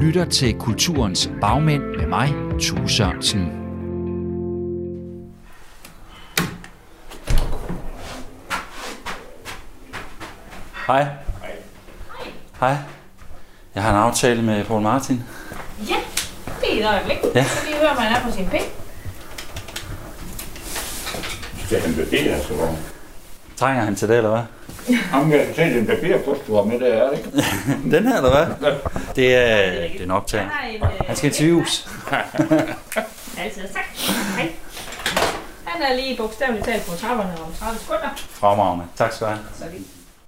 lytter til Kulturens Bagmænd med mig, Tue Sørensen. Hej. Hej. Jeg har en aftale med Paul Martin. Ja, det er et øjeblik. Ja. Så vi hører, man er på sin pind. Skal han det her, så var Trænger han til det, eller hvad? Ham kan se den papirpost, du har med der, er det ikke? Den her, eller hvad? Det er, det er en optag. Han har en, øh, Han skal interviews. Altid tak. Hej. Han er lige bogstaveligt talt på trapperne om 30 sekunder. Fremragende. Tak skal du have. Så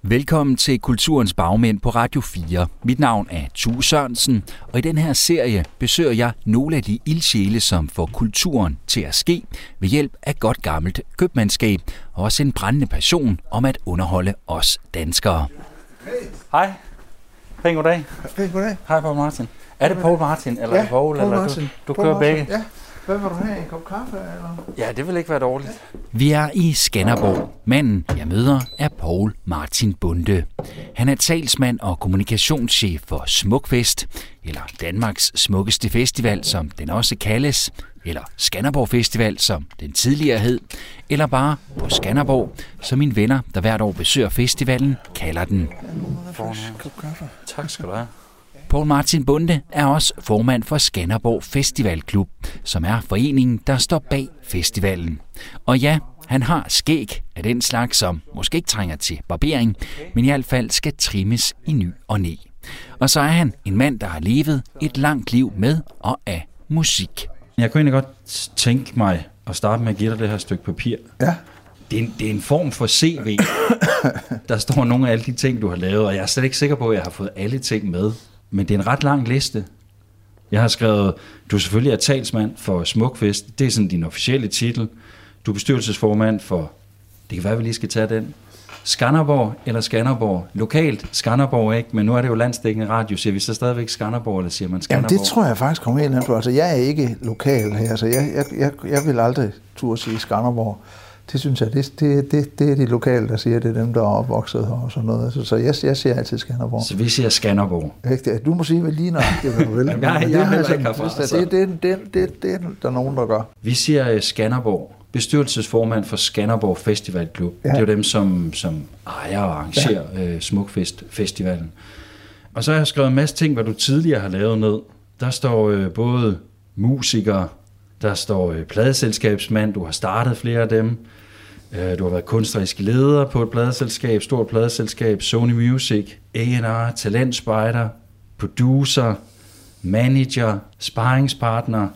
Velkommen til Kulturens Bagmænd på Radio 4. Mit navn er Tue Sørensen, og i den her serie besøger jeg nogle af de ildsjæle, som får kulturen til at ske ved hjælp af godt gammelt købmandskab og også en brændende passion om at underholde os danskere. Hej. Pæn goddag. Hey, goddag. Hej, Paul Martin. Er det Paul Martin, eller er det Paul, Paul eller Martin. du, du Paul kører Martin. begge? Ja. Hvad vil du have? En kop kaffe? Eller? Ja, det vil ikke være dårligt. Vi er i Skanderborg. Manden, jeg møder, er Paul Martin Bunde. Han er talsmand og kommunikationschef for Smukfest, eller Danmarks smukkeste festival, som den også kaldes, eller Skanderborg Festival, som den tidligere hed, eller bare på Skanderborg, som mine venner, der hvert år besøger festivalen, kalder den. Kop kaffe. Tak skal du have. Paul Martin Bunde er også formand for Skanderborg Festivalklub, som er foreningen, der står bag festivalen. Og ja, han har skæg af den slags, som måske ikke trænger til barbering, men i hvert fald skal trimmes i ny og næ. Og så er han en mand, der har levet et langt liv med og af musik. Jeg kunne egentlig godt tænke mig at starte med at give dig det her stykke papir. Ja. Det er, en, det er en form for CV. Der står nogle af alle de ting, du har lavet, og jeg er slet ikke sikker på, at jeg har fået alle ting med. Men det er en ret lang liste. Jeg har skrevet, du selvfølgelig er talsmand for Smukfest. Det er sådan din officielle titel. Du er bestyrelsesformand for, det kan være, vi lige skal tage den, Skanderborg eller Skanderborg. Lokalt Skanderborg, ikke? Men nu er det jo landstækkende radio. Siger vi så stadigvæk Skanderborg, eller siger man Jamen, Skanderborg? det tror jeg faktisk kommer helt an på. Altså, jeg er ikke lokal her, så jeg, jeg, jeg, jeg vil aldrig turde sige Skanderborg. Det synes jeg, det, det, det, det er de lokale, der siger, det er dem, der er opvokset her og sådan noget. Så, så jeg, jeg siger altid Skanderborg. Så vi siger Skanderborg. Ikke? Du må sige, hvad lige nøjagtigt, hvad du vil. Jamen, jeg- Men jeg er det heller ikke herfra, det, så. det, det, det, det, det, er der nogen, der gør. Vi siger øh, Skanderborg, bestyrelsesformand for Skanderborg Festivalklub. Ja. Det er jo dem, som, som ejer og arrangerer ja. øh, Smukfest Festivalen. Og så har jeg skrevet en masse ting, hvad du tidligere har lavet ned. Der står øh, både musiker, der står øh, pladeselskabsmand, du har startet flere af dem. Øh, du har været kunstnerisk leder på et pladeselskab, stort pladeselskab, Sony Music, A&R, talentspejder, producer, manager, sparringspartner,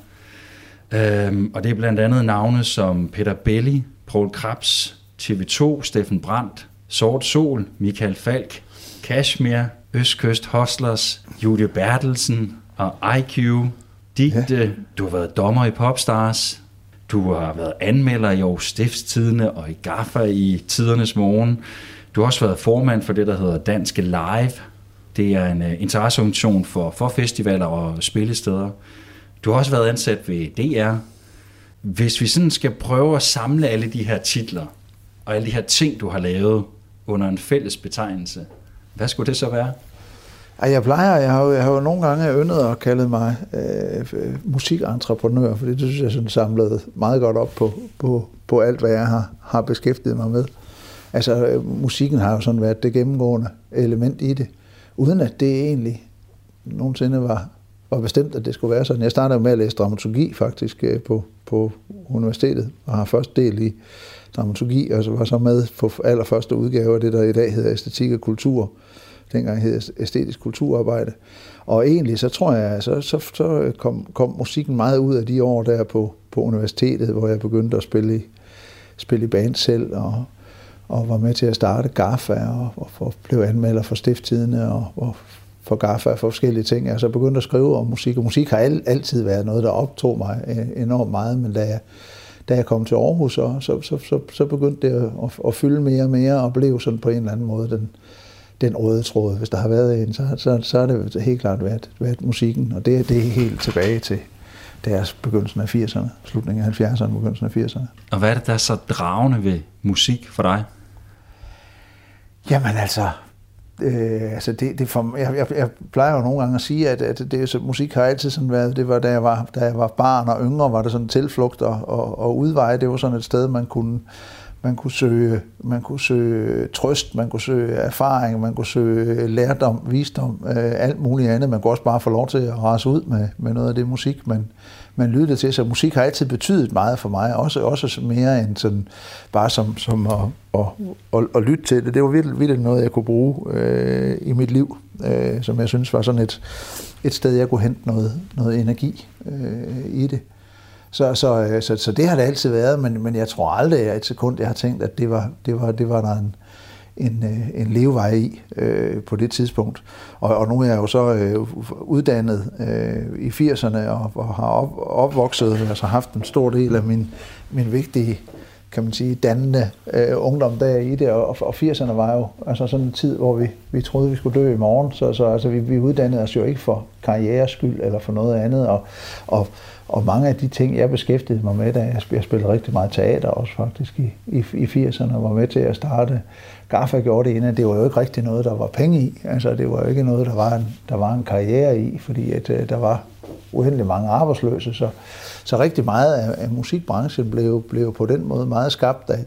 Øhm, og det er blandt andet navne som Peter Belli, Paul Krabs, TV2, Steffen Brandt, Sort Sol, Michael Falk, Kashmir, Østkyst Hustlers, Julie Bertelsen og IQ, Digte. Ja. Du har været dommer i Popstars. Du har været anmelder i Aarhus Stiftstidende og i Gaffa i Tidernes Morgen. Du har også været formand for det, der hedder Danske Live. Det er en uh, interesseorganisation for, for festivaler og spillesteder. Du har også været ansat ved DR. Hvis vi sådan skal prøve at samle alle de her titler og alle de her ting, du har lavet under en fælles betegnelse, hvad skulle det så være? Ej, jeg plejer, jeg har, jo, jeg har jo nogle gange yndet og kaldet mig øh, musikentreprenør, fordi det synes jeg sådan samlede meget godt op på, på, på alt, hvad jeg har, har beskæftiget mig med. Altså, øh, musikken har jo sådan været det gennemgående element i det, uden at det egentlig nogensinde var, var bestemt, at det skulle være sådan. Jeg startede med at læse dramaturgi faktisk øh, på, på universitetet, og har først del i dramaturgi, og så var så med på allerførste udgave af det, der i dag hedder æstetik og kultur, dengang hed æstetisk kulturarbejde. Og egentlig så tror jeg, så, så, så kom, kom musikken meget ud af de år der på, på universitetet, hvor jeg begyndte at spille i, spille i band selv, og, og var med til at starte GAFA, og, og, og blev anmelder for stifttidene, og, og for GAFA for forskellige ting. Jeg så begyndte at skrive om musik, og musik har al, altid været noget, der optog mig øh, enormt meget, men da jeg, da jeg kom til Aarhus, så, så, så, så, så begyndte det at, at fylde mere og mere, og blev sådan på en eller anden måde den, den røde tråd. Hvis der har været en, så, så, så har det helt klart været, været musikken, og det, det er helt tilbage til deres begyndelsen af 80'erne, slutningen af 70'erne, begyndelsen af 80'erne. Og hvad er det, der er så dragende ved musik for dig? Jamen altså, Øh, altså det, det for, jeg, jeg, jeg plejer jo nogle gange at sige, at, at det, så musik har altid sådan været, det var da jeg var, da jeg var barn og yngre, var det sådan tilflugt og, og, og udveje, det var sådan et sted, man kunne, man kunne søge, man kunne søge trøst, man kunne søge erfaring, man kunne søge lærdom, visdom, øh, alt muligt andet. Man kunne også bare få lov til at rase ud med, med noget af det musik, man, man lyttede til. Så musik har altid betydet meget for mig, også, også mere end sådan, bare som, som at, at, at, at lytte til det. Det var virkelig, virkelig noget, jeg kunne bruge øh, i mit liv, øh, som jeg synes var sådan et, et sted, jeg kunne hente noget, noget energi øh, i det. Så, så, øh, så, så det har det altid været, men, men jeg tror aldrig at et sekund, jeg har tænkt, at det var, det var, det var der en, en, øh, en levevej i øh, på det tidspunkt. Og, og nu er jeg jo så øh, uddannet øh, i 80'erne og, og har op, opvokset, altså haft en stor del af min, min vigtige kan man sige, dannende øh, ungdom der i det, og, og 80'erne var jo altså sådan en tid, hvor vi, vi troede, vi skulle dø i morgen, så, så altså, vi, vi uddannede os jo ikke for karrieres skyld eller for noget andet, og, og og mange af de ting, jeg beskæftigede mig med, da jeg spillede rigtig meget teater også faktisk i, i, i 80'erne, var med til at starte. Gaffa gjorde det inden, det var jo ikke rigtig noget, der var penge i. Altså det var jo ikke noget, der var en, der var en karriere i, fordi at, øh, der var uendelig mange arbejdsløse. Så, så rigtig meget af, af musikbranchen blev, blev på den måde meget skabt af,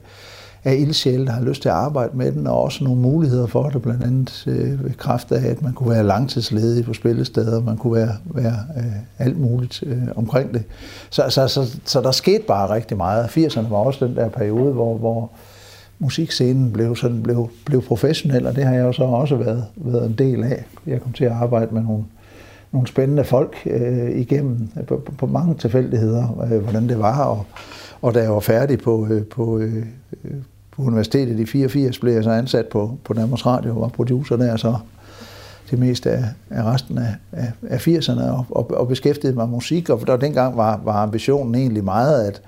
af ildsjæle, der har lyst til at arbejde med den, og også nogle muligheder for det, blandt andet øh, ved kraft af, at man kunne være langtidsledig på spillesteder, man kunne være, være øh, alt muligt øh, omkring det. Så, så, så, så der skete bare rigtig meget. 80'erne var også den der periode, hvor, hvor musikscenen blev, sådan, blev, blev professionel, og det har jeg jo så også været, været en del af. Jeg kom til at arbejde med nogle, nogle spændende folk øh, igennem på, på mange tilfældigheder, øh, hvordan det var, og, og da jeg var færdig på, øh, på, øh, på universitetet i 84, blev jeg så ansat på, på Danmarks Radio og var producer der så det meste af, af resten af, af, af 80'erne og, og, og beskæftigede mig med musik. Og der dengang var, var ambitionen egentlig meget, at,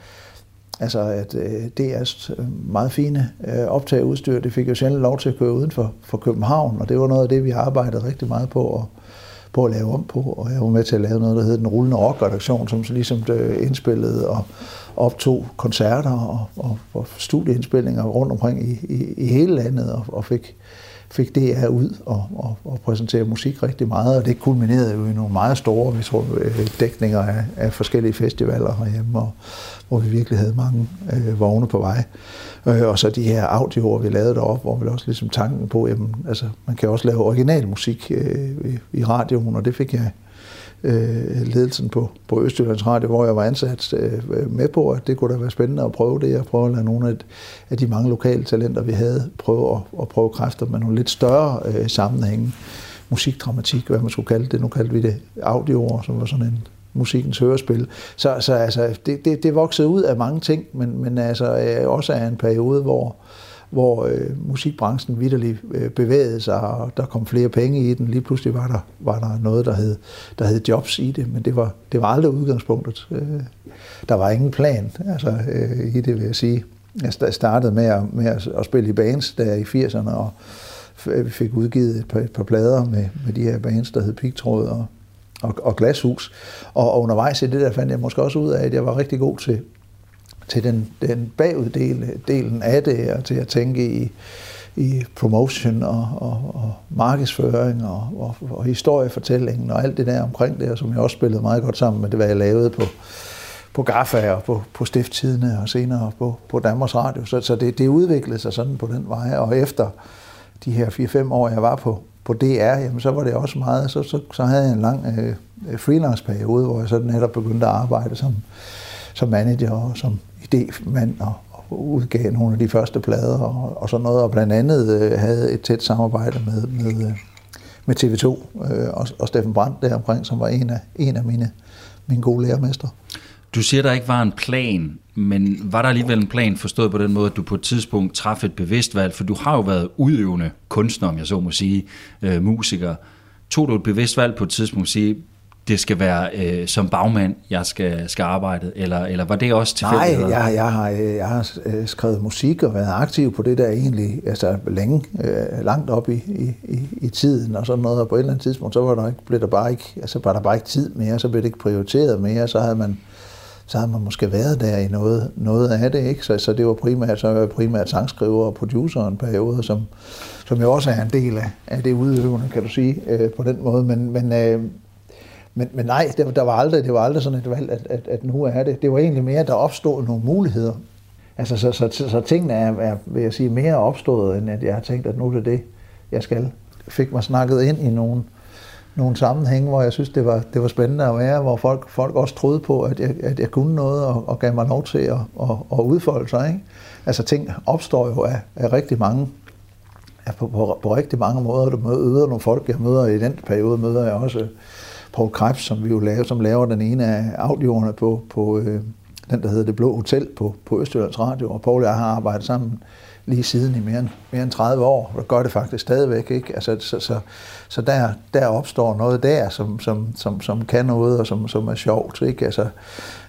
altså at øh, DR's øh, meget fine øh, optageudstyr, det fik jo sjældent lov til at køre uden for, for København, og det var noget af det, vi arbejdede rigtig meget på at, på at lave om på, og jeg var med til at lave noget, der hed Den Rullende Rock-redaktion, som så ligesom øh, indspillede og optog koncerter og, og, og studieindspillinger rundt omkring i, i, i hele landet og, og fik, fik det her ud og, og, og præsentere musik rigtig meget, og det kulminerede jo i nogle meget store vi tror, øh, dækninger af, af forskellige festivaler herhjemme, og, hvor vi virkelig havde mange øh, vogne på vej. Øh, og så de her audioer, vi lavede deroppe, hvor vi også ligesom tanken på, jamen, altså, man kan også lave original musik øh, i, i radioen, og det fik jeg øh, ledelsen på, på Østjyllands Radio, hvor jeg var ansat øh, med på, at det kunne da være spændende at prøve det, og prøve at lade nogle af, af de mange lokale talenter, vi havde, prøve at, at prøve kræfter med nogle lidt større øh, sammenhænge. Musikdramatik, hvad man skulle kalde det. Nu kaldte vi det audioer, som var sådan en musikkens hørespil. Så, så altså, det, det, det voksede ud af mange ting, men, men altså øh, også af en periode, hvor, øh, hvor øh, musikbranchen vidderligt øh, bevægede sig, og der kom flere penge i den. Lige pludselig var der, var der noget, der hed, der hed jobs i det, men det var, det var aldrig udgangspunktet. Øh, der var ingen plan altså, øh, i det, vil jeg sige. Jeg startede med at, med at, at spille i bands der i 80'erne, og øh, vi fik udgivet et par, et par plader med, med de her bands, der hed Pigtråd og, og, og Glashus. Og, og undervejs i det der fandt jeg måske også ud af, at jeg var rigtig god til, til den, den baguddelen af det, og til at tænke i, i promotion og, og, og markedsføring og, og, og historiefortællingen og alt det der omkring det, som jeg også spillede meget godt sammen med det, hvad jeg lavede på, på GAFA og på, på Stifttidene og senere på, på Danmarks Radio. Så, så det, det udviklede sig sådan på den vej, og efter de her 4-5 år, jeg var på, på DR, jamen, så var det også meget, så, så, så havde jeg en lang øh, freelance-periode, hvor jeg så netop begyndte at arbejde som, som manager og som idémand og, og udgav nogle af de første plader og, og sådan noget, og blandt andet øh, havde et tæt samarbejde med, med, øh, med TV2 øh, og, og Steffen Brandt deromkring, som var en af, en af mine, mine gode lærermestre. Du siger, der ikke var en plan, men var der alligevel en plan forstået på den måde, at du på et tidspunkt træffede et bevidst valg, for du har jo været udøvende kunstner, om jeg så må sige, øh, musiker. Tog du et bevidst valg på et tidspunkt at sige, det skal være øh, som bagmand, jeg skal, skal arbejde, eller, eller var det også tilfældigt? Nej, jeg, jeg, har, øh, jeg har øh, skrevet musik og været aktiv på det der egentlig altså længe, øh, langt op i, i, i, i tiden og sådan noget, og på et eller andet tidspunkt, så var der ikke, blev der bare ikke, altså var der bare ikke tid mere, så blev det ikke prioriteret mere, så havde man så havde man måske været der i noget, noget af det, ikke? Så, så det var primært, så var jeg primært sangskriver og producer en periode, som, som jo også er en del af, af det udøvende, kan du sige, øh, på den måde. Men, men, øh, men, men nej, det, der var aldrig, det var aldrig sådan et valg, at, at, at nu er det. Det var egentlig mere, at der opstod nogle muligheder. Altså, så, så, så, så tingene er, er, vil jeg sige, mere opstået, end at jeg har tænkt, at nu er det det, jeg skal. Fik mig snakket ind i nogle, nogle sammenhænge, hvor jeg synes, det var, det var spændende at være, hvor folk, folk også troede på, at jeg, at jeg kunne noget, og, og gav mig lov til at, at, at udfolde sig. Ikke? Altså ting opstår jo af, af rigtig mange, af på, på, på rigtig mange måder. Du møder nogle folk, jeg møder i den periode, møder jeg også Paul Krebs, som vi jo laver, som laver den ene af audioerne på, på øh, den, der hedder Det Blå Hotel på, på Østjyllands Radio, og Paul og jeg har arbejdet sammen lige siden i mere end, mere end 30 år, og gør det faktisk stadigvæk. Ikke? Altså, så så, så der, der opstår noget der, som, som, som, som kan noget, og som, som er sjovt. Ikke? Altså,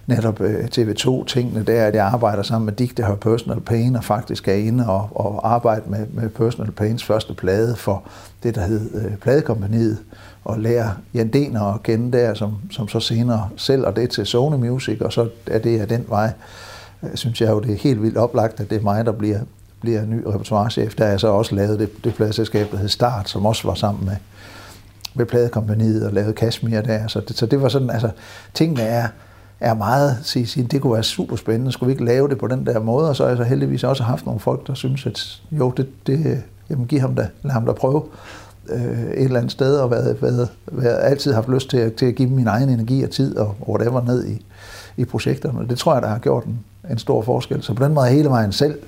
netop øh, TV2-tingene der, at jeg arbejder sammen med Dick, der har Personal Pain, og faktisk er inde og, og arbejde med, med Personal Pains første plade for det, der hed øh, Pladekompaniet, og lære Jan Dener at kende der, som, som så senere sælger det til Sony Music, og så er det af den vej, øh, synes jeg jo, det er helt vildt oplagt, at det er mig, der bliver, bliver ny repertoirechef. Der er jeg så også lavet det, det pladeselskab, der hed Start, som også var sammen med, med pladekompaniet og lavede Kashmir der. Så det, så det var sådan, altså, tingene er, er meget, sige, sige, det kunne være super spændende, skulle vi ikke lave det på den der måde, og så har jeg så heldigvis også haft nogle folk, der synes, at jo, det, det jamen giv ham da, lad ham da prøve øh, et eller andet sted, og været, været, været, altid haft lyst til at, til at give min egen energi og tid og whatever ned i, i projekterne. Det tror jeg, der har gjort en, en stor forskel. Så på den måde hele vejen selv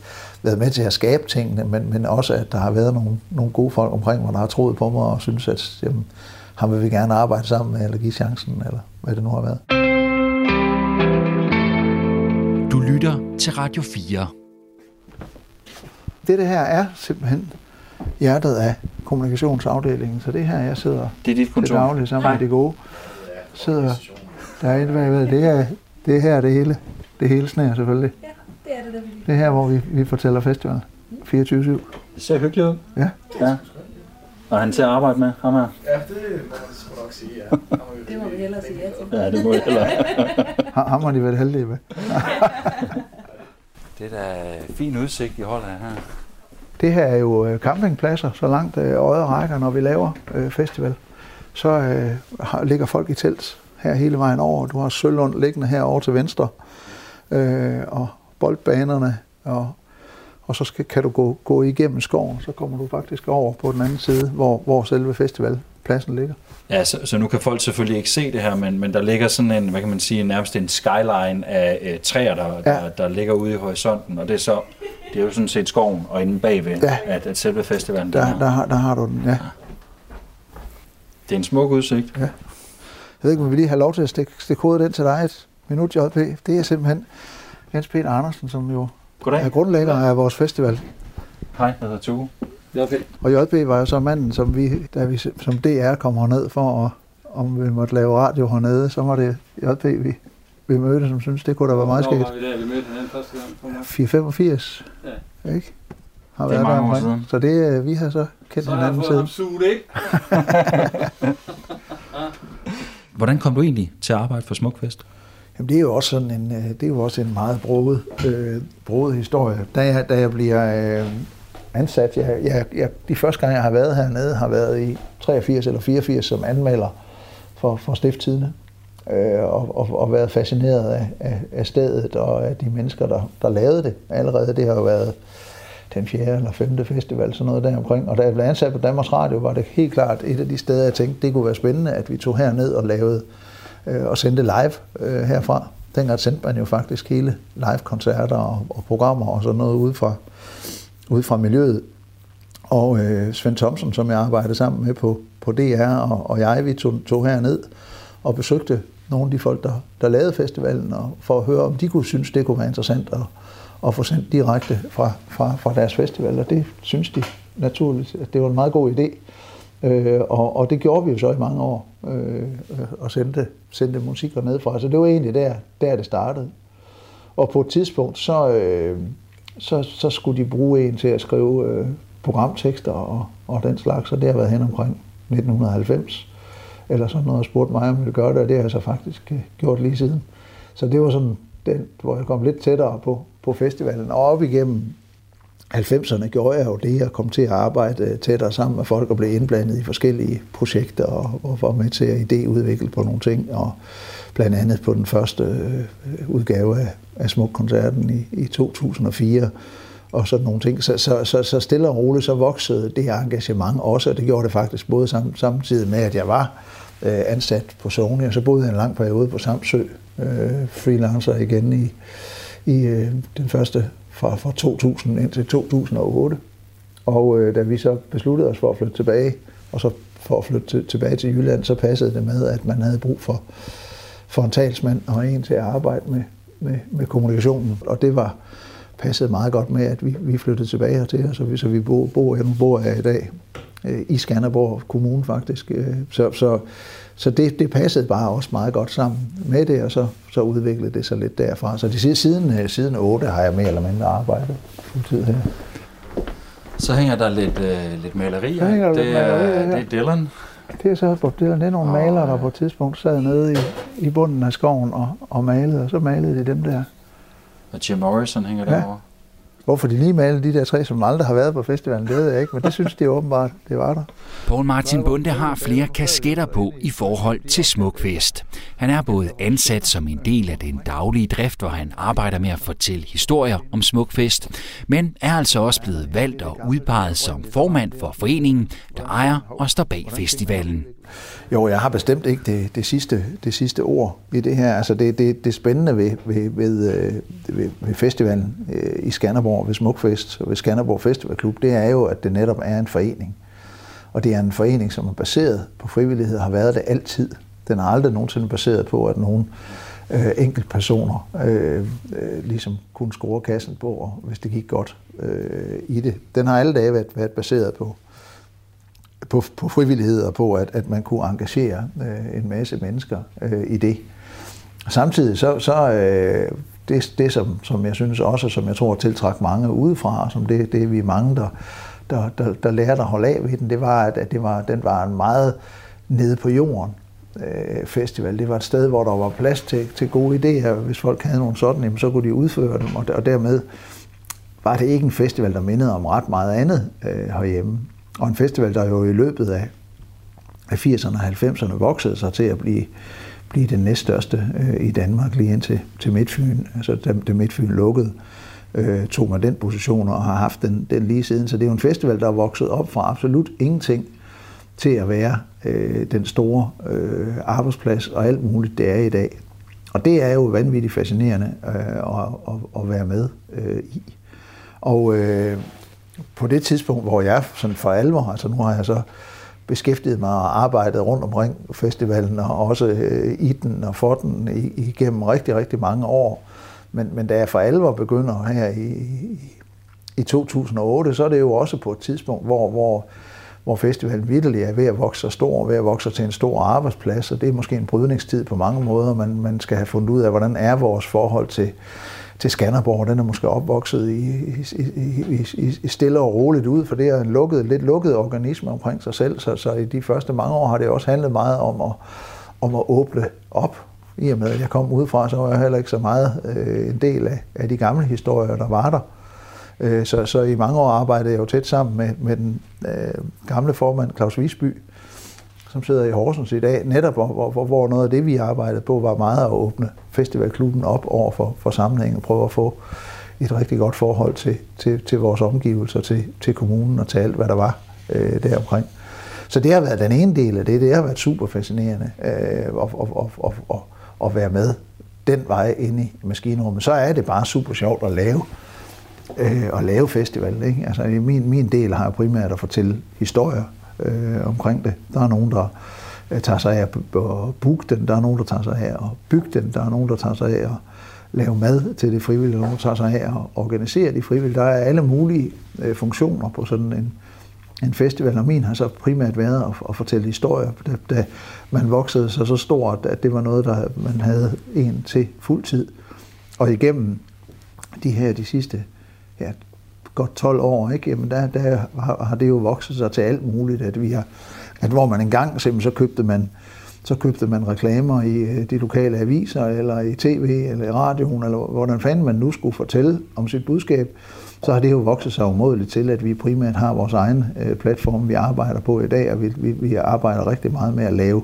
været med til at skabe tingene, men, men også, at der har været nogle, nogle gode folk omkring mig, der har troet på mig og synes, at jamen, ham vil vi gerne arbejde sammen med, eller give chancen, eller hvad det nu har været. Lytter til Radio 4. Det, det her er simpelthen hjertet af kommunikationsafdelingen, så det her, jeg sidder Det er dit til kontor. daglig sammen med de gode. Sidder derinde bagved. Det er, det er her det hele. Det hele sner selvfølgelig. Ja, det er det, der vil Det er her, hvor vi, vi fortæller festival. 24-7. Det ser hyggeligt ud. Ja. ja. Og han til at arbejde med, ham her. Ja, det må man sgu nok sige, ja. Det må vi hellere sige ja til. Ja, det må jeg heller. Ham har de været heldige med. Det er da fin udsigt, I holder her. Det her er jo øh, campingpladser, så langt øh, øjet rækker, når vi laver øh, festival. Så øh, ligger folk i telt her hele vejen over. Du har Sølund liggende her over til venstre, øh, og boldbanerne, og, og så skal, kan du gå, gå igennem skoven, så kommer du faktisk over på den anden side, hvor, hvor selve festivalpladsen ligger. Ja, så, så nu kan folk selvfølgelig ikke se det her, men, men der ligger sådan en, hvad kan man sige, nærmest en skyline af øh, træer, der, ja. der, der ligger ude i horisonten, og det er så, det er jo sådan set skoven, og inde bagved, Ja. at, at selve festivalen, Der, der, der, har- der har du den, ja. det er en smuk udsigt. Jeg ved ikke, om vi lige har lov til at stikke, stikke hovedet ind til dig et minut, JP. Det er simpelthen Jens Peter Andersen, som jo Goddag. er grundlægger af vores festival. Hej, jeg hedder Tue. Og JP var jo så manden, som vi, da vi som DR kom herned for, at, om vi måtte lave radio hernede, så var det JP, vi, vi mødte, som synes det kunne da være meget skægt. vi der, vi mødte hinanden første gang? For mig? 485, Ja. ikke? Har Det er mange år siden. Så det, øh, vi har så kendt Så har jeg hinanden fået ham siden. suget, ikke? Hvordan kom du egentlig til at arbejde for Smukfest? Jamen, det er jo også sådan en, øh, det er jo også en meget broet, øh, broet historie. Da jeg, da jeg bliver øh, ansat, jeg, jeg, jeg, de første gange, jeg har været hernede, har været i 83 eller 84 som anmelder for, for Stifttidene. Øh, og, og, og været fascineret af, af, af stedet og af de mennesker, der, der lavede det allerede. Det har jo været den fjerde eller femte festival, sådan noget der omkring. Og da jeg blev ansat på Danmarks Radio, var det helt klart et af de steder, jeg tænkte, det kunne være spændende, at vi tog herned og lavede øh, og sendte live øh, herfra. Dengang sendte man jo faktisk hele live-koncerter og, og programmer og sådan noget ud fra, ude fra miljøet. Og øh, Svend Thomsen, som jeg arbejdede sammen med på, på DR, og, og jeg, vi tog, tog herned og besøgte nogle af de folk, der, der lavede festivalen, og for at høre, om de kunne synes, det kunne være interessant at, at få sendt direkte fra, fra, fra deres festival. Og det synes de naturligt, at det var en meget god idé. Øh, og, og det gjorde vi jo så i mange år, øh, og sendte, sendte musik ned fra. Så det var egentlig der, der det startede. Og på et tidspunkt, så, øh, så, så skulle de bruge en til at skrive øh, programtekster og, og den slags, og det har været hen omkring 1990 eller sådan noget, og spurgte mig, om jeg ville gøre det, og det har jeg så faktisk øh, gjort lige siden. så det var sådan den, hvor jeg kom lidt tættere på, på festivalen. Og op igennem 90'erne gjorde jeg jo det, jeg kom til at arbejde øh, tættere sammen med folk og blev indblandet i forskellige projekter og, og var med til at idéudvikle på nogle ting. Og blandt andet på den første øh, udgave af, af Smuk-koncerten i, i 2004 og sådan nogle ting. Så, så, så, så stille og roligt, så voksede det engagement også, og det gjorde det faktisk både sam, samtidig med, at jeg var øh, ansat på Sony, og så boede jeg en lang periode på Samsø, øh, freelancer igen i, i øh, den første fra, fra 2000 indtil 2008. Og øh, da vi så besluttede os for at flytte tilbage, og så for at flytte til, tilbage til Jylland, så passede det med, at man havde brug for, for en talsmand og en til at arbejde med, med, med kommunikationen. Og det var passede meget godt med, at vi, vi flyttede tilbage hertil, så vi, så vi bor, bor, nu bor jeg i dag øh, i Skanderborg Kommune faktisk. Øh, så, så, så det, det passede bare også meget godt sammen med det, og så, så udviklede det sig lidt derfra. Så det, siden, øh, siden 8 har jeg mere eller mindre arbejdet fuldtid her. Så hænger der lidt, øh, lidt malerier. Hænger der det, lidt malerier, ja. det er Dylan. Det er så Bob. Det er nogle malere, der på et tidspunkt sad nede i, i bunden af skoven og, og malede, og så malede de dem der. Og Jim Morrison hænger ja. derovre. Hvorfor de lige malede de der tre, som aldrig har været på festivalen, det ved jeg ikke, men det synes de åbenbart, det var der. Paul Martin Bunde har flere kasketter på i forhold til Smukfest. Han er både ansat som en del af den daglige drift, hvor han arbejder med at fortælle historier om Smukfest, men er altså også blevet valgt og udpeget som formand for foreningen, der ejer og står bag festivalen. Jo, jeg har bestemt ikke det, det, sidste, det sidste ord i det her. Altså det, det, det spændende ved, ved, ved, øh, ved, ved festivalen øh, i Skanderborg, ved Smukfest og ved Skanderborg Festivalklub, det er jo, at det netop er en forening. Og det er en forening, som er baseret på frivillighed, har været det altid. Den er aldrig nogensinde baseret på, at nogen øh, enkeltpersoner øh, øh, ligesom kunne score kassen på, hvis det gik godt øh, i det. Den har alle dage været, været baseret på på, på frivillighed og på, at, at man kunne engagere øh, en masse mennesker øh, i det. Samtidig så, så øh, det, det som, som jeg synes også, som jeg tror tiltræk mange udefra, som det, det vi mange, der, der, der, der lærte at holde af ved den, det var, at, at det var, den var en meget nede på jorden øh, festival. Det var et sted, hvor der var plads til, til gode idéer. Hvis folk havde nogle sådan, jamen, så kunne de udføre dem, og, og dermed var det ikke en festival, der mindede om ret meget andet øh, herhjemme. Og en festival, der jo i løbet af, af 80'erne og 90'erne voksede sig til at blive, blive den næststørste øh, i Danmark lige indtil til Midtfyn. Altså da, da Midtfyn lukkede, øh, tog man den position og har haft den, den lige siden. Så det er jo en festival, der er vokset op fra absolut ingenting til at være øh, den store øh, arbejdsplads og alt muligt, det er i dag. Og det er jo vanvittigt fascinerende øh, at, at, at være med øh, i. Og øh, på det tidspunkt, hvor jeg sådan for alvor, altså nu har jeg så beskæftiget mig og arbejdet rundt omkring festivalen, og også øh, i den og for den igennem rigtig, rigtig mange år. Men, men da jeg for alvor begynder her i, i 2008, så er det jo også på et tidspunkt, hvor, hvor, hvor festivalen virkelig er ved at vokse så stor, ved at vokse til en stor arbejdsplads, og det er måske en brydningstid på mange måder. Man, man skal have fundet ud af, hvordan er vores forhold til, til Skanderborg. Den er måske opvokset i, i, i, i, i stille og roligt ud, for det er en lukket, lidt lukket organisme omkring sig selv, så, så i de første mange år har det også handlet meget om at, om at åbne op. I og med, at jeg kom udefra, så var jeg heller ikke så meget øh, en del af, af de gamle historier, der var der. Øh, så, så i mange år arbejdede jeg jo tæt sammen med, med den øh, gamle formand Claus Visby, som sidder i Horsens i dag, netop hvor, hvor, hvor noget af det, vi arbejdede på, var meget at åbne festivalklubben op over for, for sammenhængen og prøve at få et rigtig godt forhold til, til, til vores omgivelser, til, til kommunen og til alt, hvad der var øh, deromkring. Så det har været den ene del af det. Det har været super fascinerende øh, at, at, at, at, at, være med den vej ind i maskinrummet. Så er det bare super sjovt at lave øh, at lave festival. Ikke? Altså, min, min del har primært at fortælle historier øh, omkring det. Der er nogen, der øh, tager sig af at booke den, der er nogen, der tager sig af at bygge den, der er nogen, der tager sig af at lave mad til det frivillige, der nogen, der tager sig af at organisere de frivillige. Der er alle mulige øh, funktioner på sådan en, en festival, og min har så primært været at, at fortælle historier, da, da man voksede sig så stort, at det var noget, der man havde en til fuld tid. Og igennem de her de sidste ja, godt 12 år, ikke? Jamen der, der har, har det jo vokset sig til alt muligt, at vi har, at hvor man engang simpelthen så købte man så købte man reklamer i øh, de lokale aviser, eller i tv, eller i radioen, eller hvordan fanden man nu skulle fortælle om sit budskab, så har det jo vokset sig umådeligt til, at vi primært har vores egen øh, platform, vi arbejder på i dag, og vi, vi, vi arbejder rigtig meget med at lave,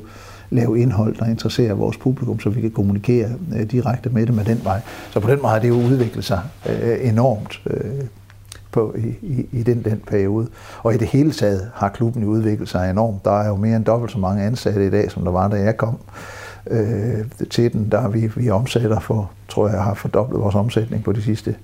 lave indhold, der interesserer vores publikum, så vi kan kommunikere øh, direkte med dem af den vej. Så på den måde har det jo udviklet sig øh, enormt øh, på, i, i, i den, den periode. Og i det hele taget har klubben udviklet sig enormt. Der er jo mere end dobbelt så mange ansatte i dag, som der var, da jeg kom øh, til den. Der vi, vi omsætter for, tror jeg, har fordoblet vores omsætning på de sidste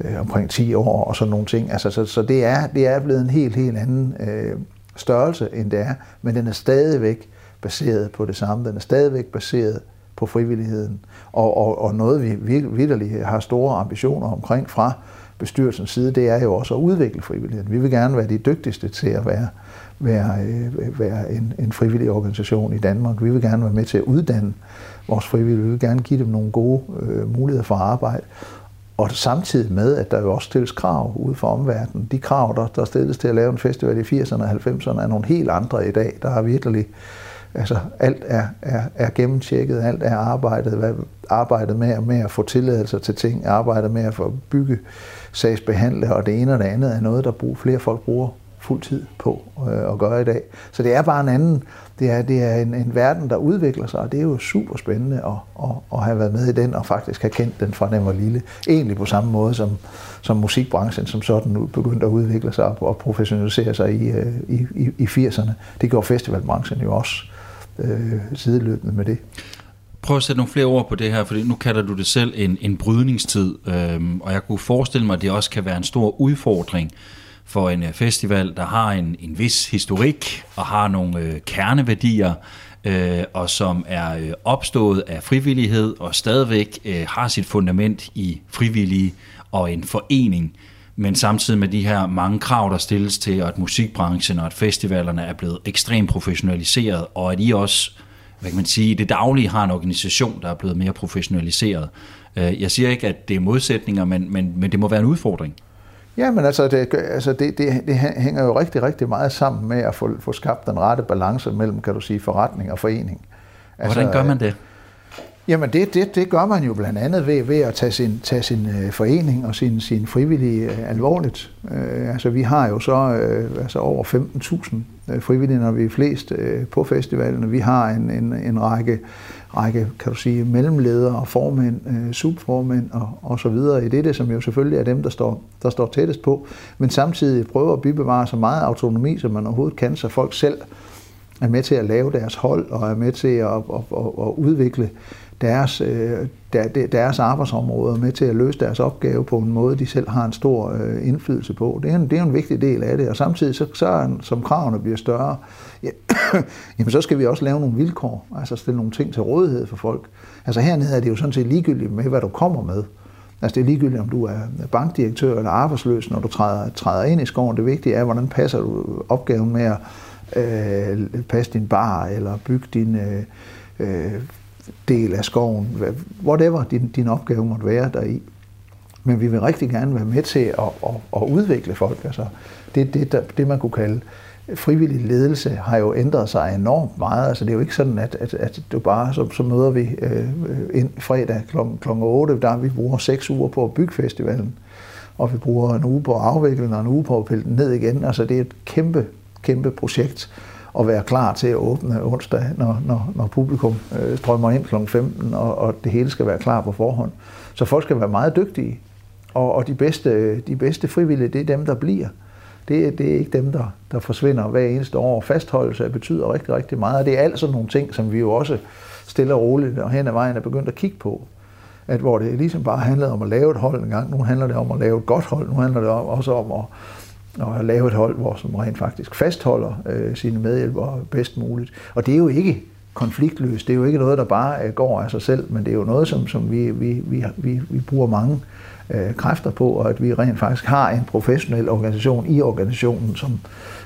øh, omkring 10 år og sådan nogle ting. Altså, så, så det, er, det er blevet en helt, helt anden øh, størrelse, end det er, men den er stadigvæk baseret på det samme. Den er stadigvæk baseret på frivilligheden, og, og, og noget vi virkelig har store ambitioner omkring fra bestyrelsens side, det er jo også at udvikle frivilligheden. Vi vil gerne være de dygtigste til at være, være, øh, være en, en frivillig organisation i Danmark. Vi vil gerne være med til at uddanne vores frivillige. Vi vil gerne give dem nogle gode øh, muligheder for arbejde. Og samtidig med, at der jo også stilles krav ude for omverdenen. De krav, der, der stilles til at lave en festival i 80'erne og 90'erne, er nogle helt andre i dag. Der er virkelig, altså alt er, er, er gennemtjekket, alt er arbejdet, hvad, arbejdet med, med at få tilladelser til ting, arbejdet med at få bygge sagsbehandle, og det ene og det andet er noget, der brug, flere folk bruger fuld tid på øh, at gøre i dag. Så det er bare en anden, det er, det er en, en verden, der udvikler sig, og det er jo super spændende at, at, at have været med i den, og faktisk have kendt den fra den var lille. Egentlig på samme måde som, som musikbranchen, som sådan nu begyndte at udvikle sig og professionalisere sig i, øh, i, i, i 80'erne. Det gjorde festivalbranchen jo også øh, sideløbende med det. Prøv at sætte nogle flere ord på det her, for nu kalder du det selv en, en brydningstid, øhm, og jeg kunne forestille mig, at det også kan være en stor udfordring for en øh, festival, der har en, en vis historik og har nogle øh, kerneværdier, øh, og som er øh, opstået af frivillighed og stadigvæk øh, har sit fundament i frivillige og en forening, men samtidig med de her mange krav, der stilles til, at musikbranchen og at festivalerne er blevet ekstremt professionaliseret, og at I også hvad kan man sige, det daglige har en organisation, der er blevet mere professionaliseret. Øh, jeg siger ikke, at det er modsætninger, men, men, men det må være en udfordring. Ja, men altså, det, altså det, det, det hænger jo rigtig, rigtig meget sammen med at få, få skabt den rette balance mellem, kan du sige, forretning og forening. Altså, Hvordan gør man det? Jamen det, det, det gør man jo blandt andet ved, ved at tage sin, tage sin øh, forening og sin, sin frivillige øh, alvorligt. Øh, altså vi har jo så øh, altså over 15.000 øh, frivillige, når vi er flest øh, på festivalen. Vi har en, en, en række, række, kan du sige, mellemledere formænd, øh, subformænd og, og så videre i det, som jo selvfølgelig er dem, der står, der står tættest på. Men samtidig prøver at bibevare så meget autonomi, som man overhovedet kan, så folk selv er med til at lave deres hold og er med til at, at, at, at udvikle deres, øh, der, deres arbejdsområde med til at løse deres opgave på en måde, de selv har en stor øh, indflydelse på. Det er, en, det er en vigtig del af det, og samtidig så, så som kravene bliver større, ja, jamen så skal vi også lave nogle vilkår, altså stille nogle ting til rådighed for folk. Altså hernede er det jo sådan set ligegyldigt med, hvad du kommer med. Altså det er ligegyldigt, om du er bankdirektør eller arbejdsløs, når du træder, træder ind i skoven. Det vigtige er, hvordan passer du opgaven med at øh, passe din bar, eller bygge din øh, øh, del af skoven, whatever din, din opgave måtte være deri. Men vi vil rigtig gerne være med til at, at, at udvikle folk. Altså, det, det, der, det, man kunne kalde frivillig ledelse, har jo ændret sig enormt meget. Altså, det er jo ikke sådan, at, at, at du bare, så, så møder vi øh, ind fredag kl. kl. 8, der vi bruger seks uger på at bygge festivalen, og vi bruger en uge på at afvikle og en uge på at pille den ned igen. Altså, det er et kæmpe, kæmpe projekt at være klar til at åbne onsdag, når, når, når publikum øh, strømmer ind kl. 15, og, og det hele skal være klar på forhånd. Så folk skal være meget dygtige, og, og de, bedste, de bedste frivillige, det er dem, der bliver. Det, det er ikke dem, der, der forsvinder hver eneste år. Fastholdelse betyder rigtig, rigtig meget, og det er altså nogle ting, som vi jo også stille og roligt og hen ad vejen er begyndt at kigge på. At hvor det ligesom bare handlede om at lave et hold en gang, nu handler det om at lave et godt hold, nu handler det også om at, og lave et hold, hvor som rent faktisk fastholder øh, sine medhjælpere bedst muligt. Og det er jo ikke konfliktløst. Det er jo ikke noget, der bare øh, går af sig selv, men det er jo noget, som, som vi, vi, vi, vi, vi bruger mange øh, kræfter på, og at vi rent faktisk har en professionel organisation i organisationen, som,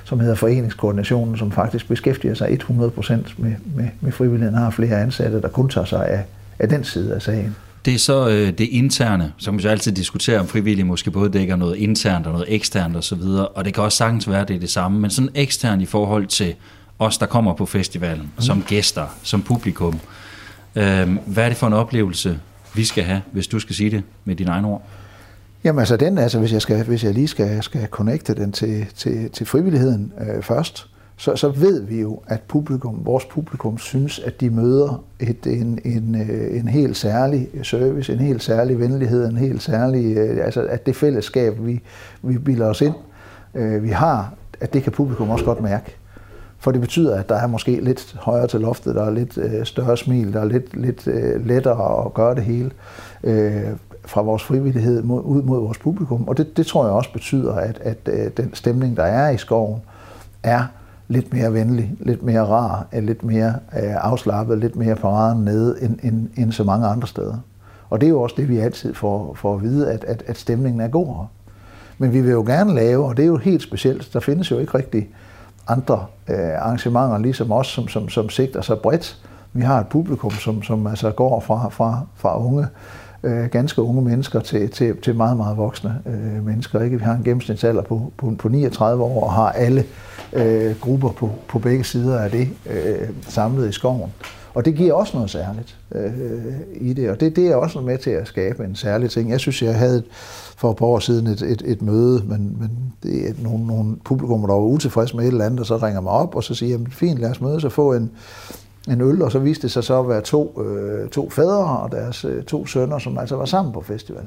som hedder Foreningskoordinationen, som faktisk beskæftiger sig 100% med, med, med frivilligheden, har flere ansatte, der kun tager sig af, af den side af sagen. Det er så øh, det interne, som vi så altid diskuterer om frivillige måske både dækker noget internt og noget eksternt osv., og, og det kan også sagtens være, det er det samme, men sådan eksternt i forhold til os, der kommer på festivalen, mm. som gæster, som publikum. Øh, hvad er det for en oplevelse, vi skal have, hvis du skal sige det med dine egne ord? Jamen altså den, altså hvis jeg, skal, hvis jeg lige skal, skal connecte den til, til, til frivilligheden øh, først, så, så ved vi jo, at publikum, vores publikum synes, at de møder et, en, en, øh, en helt særlig service, en helt særlig venlighed, en helt særlig, øh, altså at det fællesskab, vi, vi bilder os ind, øh, vi har, at det kan publikum også godt mærke. For det betyder, at der er måske lidt højere til loftet, der er lidt øh, større smil, der er lidt, lidt øh, lettere at gøre det hele øh, fra vores frivillighed mod, ud mod vores publikum. Og det, det tror jeg også betyder, at, at øh, den stemning, der er i skoven, er lidt mere venlig, lidt mere rar, lidt mere øh, afslappet, lidt mere paraden nede end, end, end så mange andre steder. Og det er jo også det, vi altid får, får at vide, at, at, at stemningen er god her. Men vi vil jo gerne lave, og det er jo helt specielt, der findes jo ikke rigtig andre øh, arrangementer, ligesom os, som, som, som sigter sig bredt. Vi har et publikum, som, som altså går fra, fra, fra unge, øh, ganske unge mennesker til, til, til meget, meget voksne øh, mennesker. Ikke? Vi har en gennemsnitsalder på, på, på 39 år og har alle øh, grupper på, på begge sider af det øh, samlet i skoven. Og det giver også noget særligt øh, i det, og det, det er også med til at skabe en særlig ting. Jeg synes, jeg havde for et par år siden et, et, et møde, men, men det er nogle, nogle publikummer, der var utilfredse med et eller andet, og så ringer mig op, og så siger, jeg, fint, lad os mødes og få en, en øl, og så viste det sig så at være to, øh, to fædre og deres øh, to sønner, som altså var sammen på festival.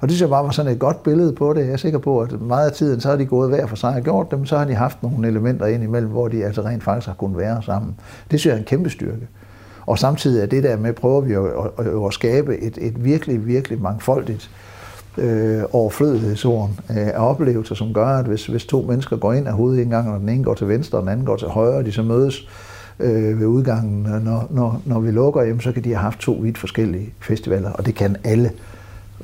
Og det synes jeg bare var sådan et godt billede på det. Jeg er sikker på, at meget af tiden, så har de gået hver for sig og gjort dem, så har de haft nogle elementer ind imellem, hvor de altså rent faktisk har kunnet være sammen. Det synes jeg er en kæmpe styrke. Og samtidig er det der med, prøver vi at, at, at, skabe et, et virkelig, virkelig mangfoldigt øh, overflødighedsord øh, af oplevelser, som gør, at hvis, hvis to mennesker går ind af gang og den ene går til venstre, og den anden går til højre, og de så mødes øh, ved udgangen, når, når, når vi lukker, jamen, så kan de have haft to vidt forskellige festivaler, og det kan alle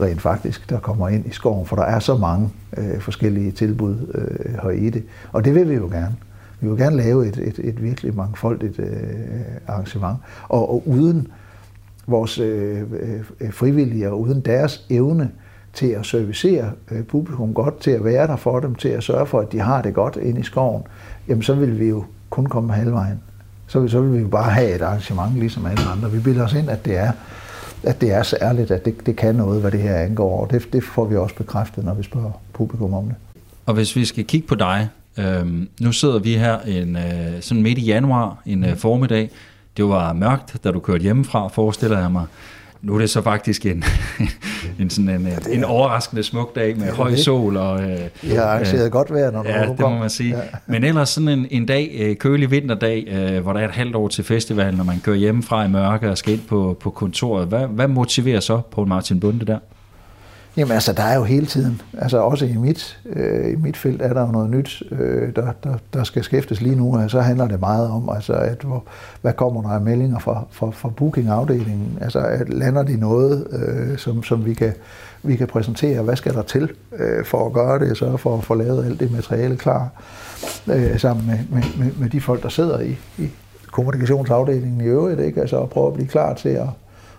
rent faktisk, der kommer ind i skoven, for der er så mange øh, forskellige tilbud øh, her i det. Og det vil vi jo gerne. Vi vil gerne lave et, et, et virkelig mangfoldigt øh, arrangement. Og, og uden vores øh, øh, frivillige og uden deres evne til at servicere øh, publikum godt, til at være der for dem, til at sørge for, at de har det godt inde i skoven, jamen så vil vi jo kun komme halvvejen. Så, så vil vi jo bare have et arrangement ligesom alle andre. Vi bilder os ind, at det er at det er særligt, at det, det kan noget, hvad det her angår, og det, det får vi også bekræftet, når vi spørger publikum om det. Og hvis vi skal kigge på dig, øh, nu sidder vi her en, øh, sådan midt i januar, en øh, formiddag, det var mørkt, da du kørte hjemmefra, forestiller jeg mig. Nu er det så faktisk en, en, sådan en, ja, en overraskende smuk dag med høj sol. Og, øh, jeg har arrangeret øh, godt vejr, når du Ja, det må man sige. Ja. Men ellers sådan en, en dag, øh, kølig vinterdag, øh, hvor der er et halvt år til festivalen, når man kører hjemmefra i mørke og skal ind på, på kontoret. Hvad, hvad motiverer så på Martin Bunde der? Jamen altså, der er jo hele tiden, altså også i mit, øh, i mit felt er der jo noget nyt, øh, der, der, der skal skæftes lige nu, og så handler det meget om, altså, at hvor, hvad kommer der af meldinger fra, fra, fra bookingafdelingen, altså at lander de noget, øh, som, som vi, kan, vi kan præsentere, hvad skal der til øh, for at gøre det, så for at få lavet alt det materiale klar, øh, sammen med, med, med, med de folk, der sidder i, i kommunikationsafdelingen i øvrigt, ikke? altså at prøve at blive klar til at,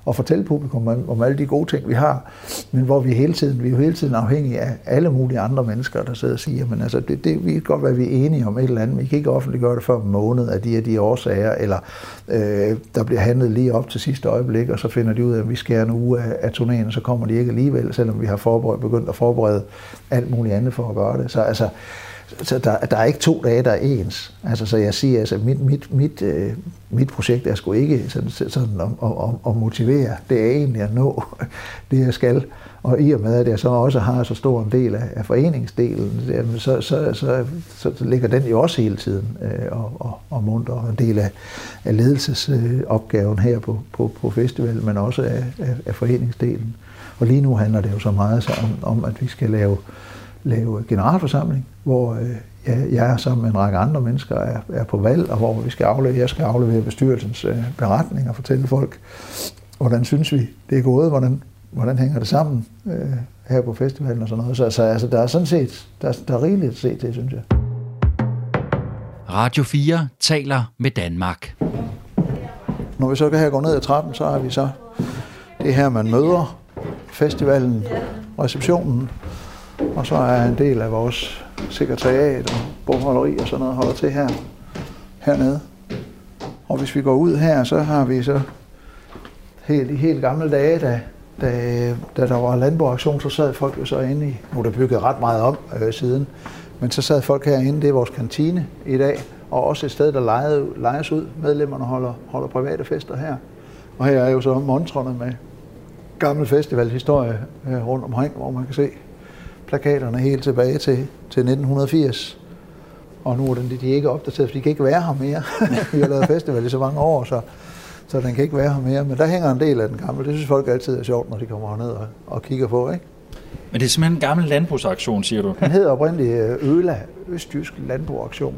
og fortælle publikum om, om alle de gode ting, vi har, men hvor vi hele tiden, vi er jo hele tiden afhængige af alle mulige andre mennesker, der sidder og siger, men altså, det, det, vi kan godt være, vi er enige om et eller andet, men vi kan ikke offentliggøre det før en måned af de og de årsager, eller øh, der bliver handlet lige op til sidste øjeblik, og så finder de ud af, at vi skærer en uge af, af turnéen, og så kommer de ikke alligevel, selvom vi har forberedt, begyndt at forberede alt muligt andet for at gøre det. Så altså, så der, der er ikke to dage, der er ens. Altså, så jeg siger, altså, mit, mit, mit, øh, mit projekt er sgu ikke sådan, sådan at, at, at motivere. Det er egentlig at nå det, jeg skal. Og i og med, at jeg så også har så stor en del af, af foreningsdelen, så, så, så, så, så ligger den jo også hele tiden øh, og, og, og munter og en del af, af ledelsesopgaven her på, på, på festivalen, men også af, af, af foreningsdelen. Og lige nu handler det jo så meget så om, om, at vi skal lave lave generalforsamling, hvor øh, ja, jeg sammen med en række andre mennesker er, er på valg, og hvor vi skal aflevere, jeg skal aflevere bestyrelsens øh, beretning og fortælle folk, hvordan synes vi, det er gået, hvordan, hvordan hænger det sammen øh, her på festivalen og sådan noget. Så, så altså, der er sådan set, der, der er rigeligt at se til, synes jeg. Radio 4 taler med Danmark. Når vi så kan her gå ned ad trappen, så har vi så det her, man møder, festivalen, receptionen, og så er en del af vores sekretariat og bogholderi og sådan noget holder til her. hernede. Og hvis vi går ud her, så har vi så helt, i helt gamle dage, da, da, da der var landbrugaktion, så sad folk jo så inde i, nu er der bygget ret meget om øh, siden, men så sad folk herinde, det er vores kantine i dag, og også et sted, der lejede, lejes ud. Medlemmerne holder, holder private fester her. Og her er jo så montrene med gammel festivalhistorie øh, rundt omkring, hvor man kan se plakaterne helt tilbage til, til 1980. Og nu er den, de er ikke opdateret, for de kan ikke være her mere. Vi har lavet festival i så mange år, så, så den kan ikke være her mere. Men der hænger en del af den gamle. Det synes folk altid er sjovt, når de kommer herned og, og kigger på. Ikke? Men det er simpelthen en gammel landbrugsaktion, siger du? Den hedder oprindeligt Øla, Østjysk Landbrugsaktion.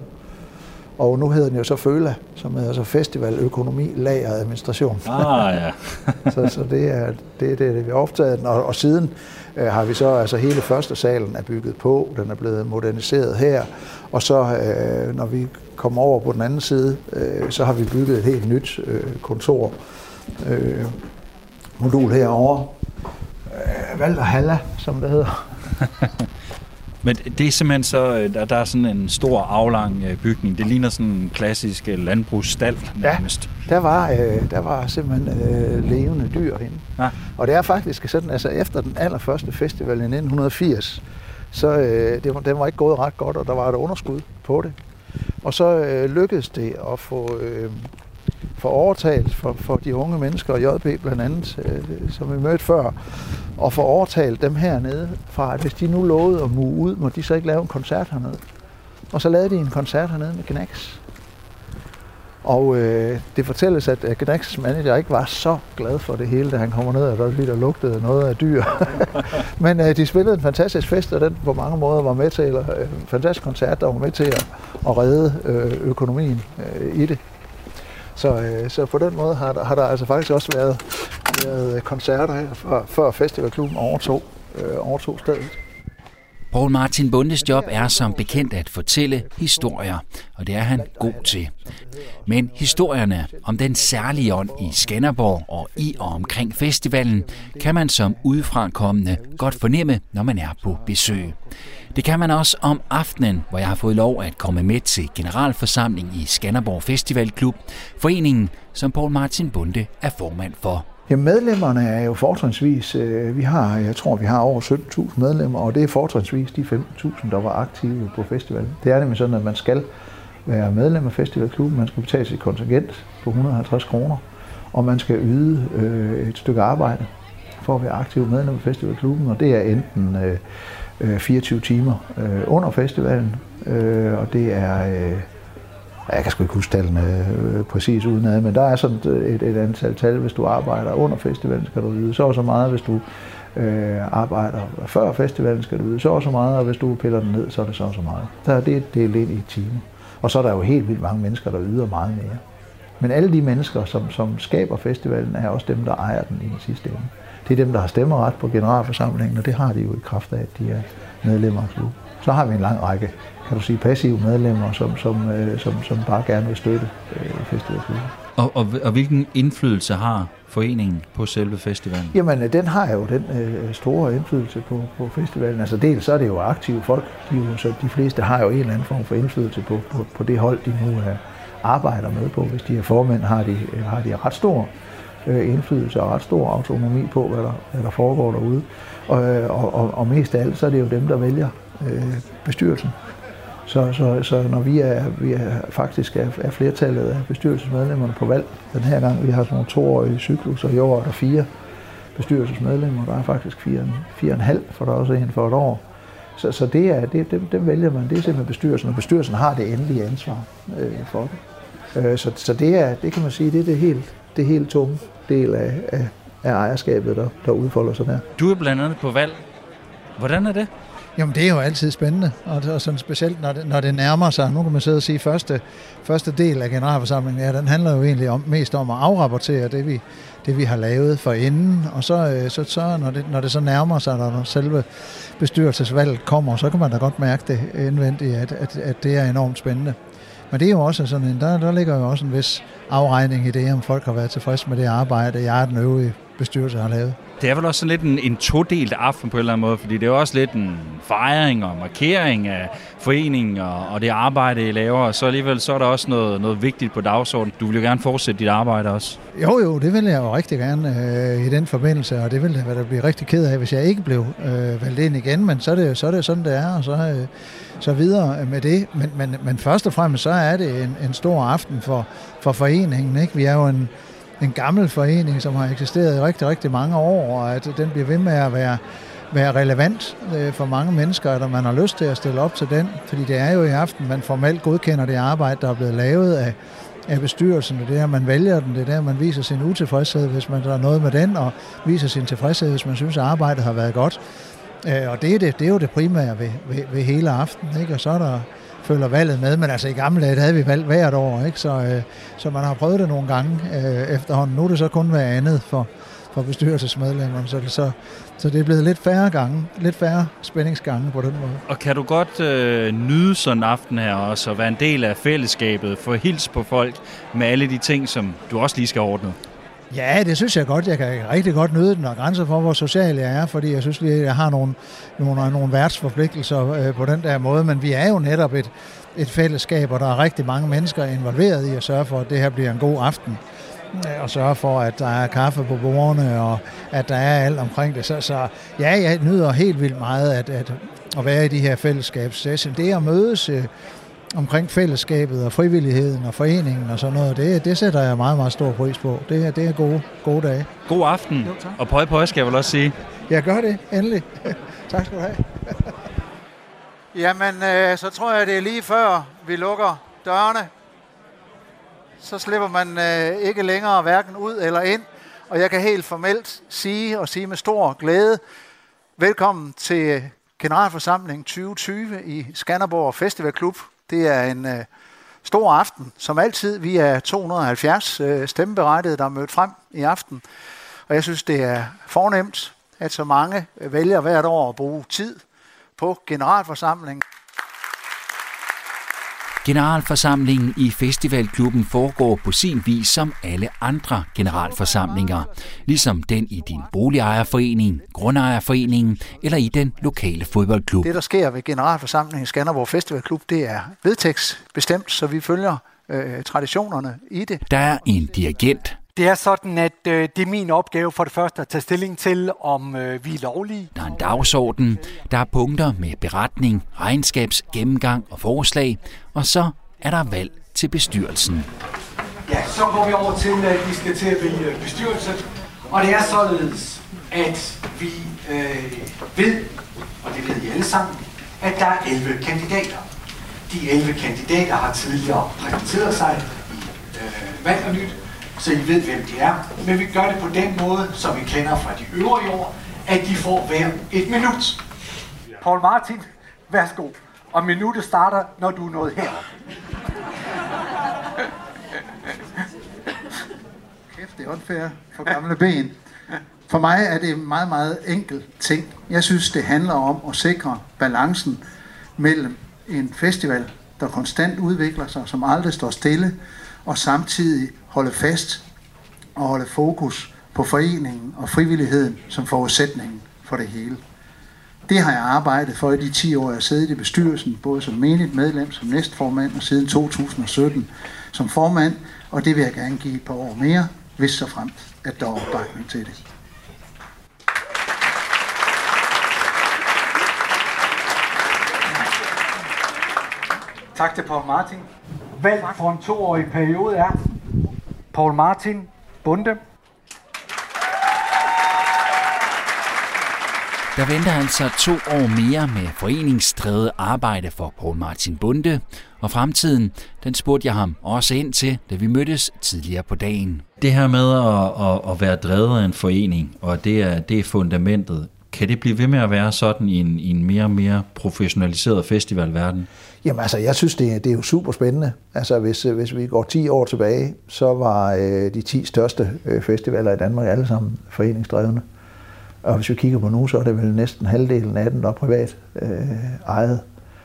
Og nu hedder den jo så FØLA, som er altså Festival Økonomi Lager Administration. Ah, ja. så, så det er det, det, det vi har optaget den. Og, og siden øh, har vi så, altså hele første salen er bygget på, den er blevet moderniseret her. Og så, øh, når vi kommer over på den anden side, øh, så har vi bygget et helt nyt øh, kontor. Øh, modul herovre. Øh, Valder Halla, som det hedder. Men det er simpelthen så, øh, der, der er sådan en stor aflang øh, bygning. Det ligner sådan en klassisk øh, landbrugsstald nærmest. Ja, der var, øh, der var simpelthen øh, levende dyr herinde. Ja. Og det er faktisk sådan, altså efter den allerførste festival i 1980, så øh, det den var ikke gået ret godt, og der var et underskud på det. Og så øh, lykkedes det at få, øh, for overtalt for, for de unge mennesker, og JB blandt andet, øh, som vi mødte før, og få overtalt dem hernede fra, at hvis de nu lovede at mue ud, må de så ikke lave en koncert hernede. Og så lavede de en koncert hernede med Knacks. Og øh, det fortælles, at Knacks manager ikke var så glad for det hele, da han kommer ned, og der lige der lugtede noget af dyr. Men øh, de spillede en fantastisk fest, og den på mange måder var med til, eller en fantastisk koncert, der var med til at, at redde øh, økonomien øh, i det. Så, øh, så på den måde har der, har der altså faktisk også været, været koncerter her, før, før Festivalklubben overtog, øh, overtog stedet. Paul Martin Bundes job er som bekendt at fortælle historier, og det er han god til. Men historierne om den særlige ånd i Skanderborg og i og omkring festivalen, kan man som udefrakommende godt fornemme, når man er på besøg. Det kan man også om aftenen, hvor jeg har fået lov at komme med til generalforsamling i Skanderborg Festivalklub, foreningen, som Paul Martin Bunde er formand for. Ja, medlemmerne er jo fortrinsvis, øh, vi har, jeg tror, vi har over 17.000 medlemmer, og det er fortrinsvis de 15.000, der var aktive på festivalen. Det er nemlig sådan, at man skal være medlem af festivalklubben, man skal betale sit kontingent på 150 kroner, og man skal yde øh, et stykke arbejde for at være aktiv medlem af festivalklubben, og det er enten øh, Øh, 24 timer øh, under festivalen, øh, og det er... Øh, jeg kan sgu ikke huske tallene øh, præcis udenad, men der er sådan et, et antal tal, hvis du arbejder under festivalen, skal du yde så og så meget, hvis du øh, arbejder før festivalen, skal du yde så og så meget, og hvis du piller den ned, så er det så og så meget. Der er det delt ind i timer. Og så er der jo helt vildt mange mennesker, der yder meget mere. Men alle de mennesker, som, som skaber festivalen, er også dem, der ejer den i den sidste ende. Det er dem, der har stemmeret på generalforsamlingen, og det har de jo i kraft af, at de er medlemmer af klubben. Så har vi en lang række kan du sige, passive medlemmer, som, som, øh, som, som bare gerne vil støtte øh, festivalklubben. Og, og, og hvilken indflydelse har foreningen på selve festivalen? Jamen, øh, den har jo den øh, store indflydelse på, på festivalen. Altså dels så er det jo aktive folk, de, jo, så de fleste har jo en eller anden form for indflydelse på, på, på det hold, de nu øh, arbejder med på. Hvis de er formænd, har de, øh, har de ret stor øh, indflydelse og ret stor autonomi på, hvad der, hvad der foregår derude. Og, øh, og, og, og mest af alt, så er det jo dem, der vælger øh, bestyrelsen. Så, så, så når vi er, vi er faktisk er, er flertallet af bestyrelsesmedlemmerne på valg den her gang, vi har sådan nogle toårige cyklus, og i år er der fire bestyrelsesmedlemmer, der er faktisk fire, fire og en halv, for der er også en for et år. Så, så det er, det, dem, dem vælger man, det er simpelthen bestyrelsen, og bestyrelsen har det endelige ansvar øh, for det. Øh, så, så det er, det kan man sige, det er det helt, det helt tunge del af, af, af ejerskabet, der, der udfolder sig der. Du er blandt andet på valg. Hvordan er det? Jamen, det er jo altid spændende, og, og sådan specielt, når det, når det nærmer sig. Nu kan man sidde og sige, at første, første del af generalforsamlingen, ja, den handler jo egentlig om, mest om at afrapportere det, vi, det, vi har lavet for inden, og så, øh, så, så når, det, når det så nærmer sig, når selve bestyrelsesvalget kommer, så kan man da godt mærke det indvendigt, at, at, at det er enormt spændende. Men det er jo også sådan en, der, der ligger jo også en vis afregning i det, om folk har været tilfredse med det arbejde, jeg er den øvrige bestyrelse har lavet. Det er vel også sådan lidt en, en todelt aften på en eller anden måde, fordi det er også lidt en fejring og markering af foreningen og, og det arbejde, I laver, og så alligevel så er der også noget, noget vigtigt på dagsordenen. Du vil jo gerne fortsætte dit arbejde også. Jo, jo, det vil jeg jo rigtig gerne øh, i den forbindelse, og det vil jeg da blive rigtig ked af, hvis jeg ikke blev øh, valgt ind igen, men så er det, så er det sådan, det er, og så, øh, så videre med det. Men, men, men først og fremmest, så er det en, en stor aften for, for foreningen. Ikke? Vi er jo en, en gammel forening, som har eksisteret i rigtig, rigtig mange år, og at den bliver ved med at være, være relevant øh, for mange mennesker, at man har lyst til at stille op til den, fordi det er jo i aften, man formelt godkender det arbejde, der er blevet lavet af, af bestyrelsen, det er der, man vælger den, det er der, man viser sin utilfredshed, hvis man der er noget med den, og viser sin tilfredshed, hvis man synes, at arbejdet har været godt. Øh, og det er, det, det er jo det primære ved, ved, ved hele aftenen, ikke? og så er der følger valget med, men altså i gamle dage havde vi valgt hvert år, ikke? Så, øh, så man har prøvet det nogle gange øh, efterhånden. Nu er det så kun hver andet for, for bestyrelsesmedlemmerne, så, så, så det er blevet lidt færre gange, lidt færre spændingsgange på den måde. Og kan du godt øh, nyde sådan en aften her også, og være en del af fællesskabet, få hils på folk med alle de ting, som du også lige skal ordne? Ja, det synes jeg godt. Jeg kan rigtig godt nyde den, og grænse for, hvor social jeg er, fordi jeg synes, at jeg har nogle, nogle, nogle værtsforpligtelser øh, på den der måde, men vi er jo netop et, et fællesskab, og der er rigtig mange mennesker involveret i at sørge for, at det her bliver en god aften øh, og sørge for, at der er kaffe på bordene, og at der er alt omkring det. Så, så ja, jeg nyder helt vildt meget at, at, at være i de her fællesskabssession. Det at mødes øh, omkring fællesskabet og frivilligheden og foreningen og sådan noget, det, det sætter jeg meget, meget stor pris på. Det, det er gode, gode dage. God aften, jo, og pøj pøj skal jeg vel også sige. Jeg gør det, endelig. tak skal du have. Jamen, øh, så tror jeg, det er lige før vi lukker dørene. Så slipper man øh, ikke længere hverken ud eller ind. Og jeg kan helt formelt sige og sige med stor glæde, velkommen til Generalforsamling 2020 i Skanderborg Festivalklub det er en øh, stor aften. Som altid, vi er 270 øh, stemmeberettigede, der er mødt frem i aften. Og jeg synes, det er fornemt, at så mange vælger hvert år at bruge tid på generalforsamlingen. Generalforsamlingen i Festivalklubben foregår på sin vis som alle andre generalforsamlinger, ligesom den i din boligejerforening, grundejerforeningen eller i den lokale fodboldklub. Det, der sker ved generalforsamlingen i Skanderborg Festivalklub, det er vedtægtsbestemt, så vi følger øh, traditionerne i det. Der er en dirigent, det er sådan, at øh, det er min opgave for det første at tage stilling til, om øh, vi er lovlige. Der er en dagsorden, der er punkter med beretning, regnskabs, gennemgang og forslag, og så er der valg til bestyrelsen. Ja, så går vi over til, at vi skal til at vælge bestyrelse. Og det er således, at vi øh, ved, og det ved I alle sammen, at der er 11 kandidater. De 11 kandidater har tidligere præsenteret sig i øh, Valg og Nyt, så I ved, hvem de er. Men vi gør det på den måde, som vi kender fra de øvrige år, at de får hver et minut. Paul Martin, værsgo. Og minuttet starter, når du er nået her. Kæft, det er unfair for gamle ben. For mig er det en meget, meget enkel ting. Jeg synes, det handler om at sikre balancen mellem en festival, der konstant udvikler sig, som aldrig står stille, og samtidig holde fast og holde fokus på foreningen og frivilligheden som forudsætningen for det hele. Det har jeg arbejdet for i de 10 år, jeg har siddet i bestyrelsen, både som menigt medlem, som næstformand og siden 2017 som formand, og det vil jeg gerne give et par år mere, hvis så fremt, at der er opbakning til det. Tak til Paul Martin. Valg for en toårig periode er Paul Martin Bunde. Der venter altså to år mere med foreningsdrevet arbejde for Paul Martin Bunde, og fremtiden, den spurgte jeg ham også ind til, da vi mødtes tidligere på dagen. Det her med at, at, at være drevet af en forening, og det er, det er fundamentet, kan det blive ved med at være sådan i en, i en mere og mere professionaliseret festivalverden? Jamen altså, jeg synes, det, det er jo super spændende. Altså, hvis, øh, hvis vi går 10 år tilbage, så var øh, de 10 største øh, festivaler i Danmark alle sammen foreningsdrevne. Og hvis vi kigger på nu, så er det vel næsten halvdelen af dem, der er privat øh, ejet.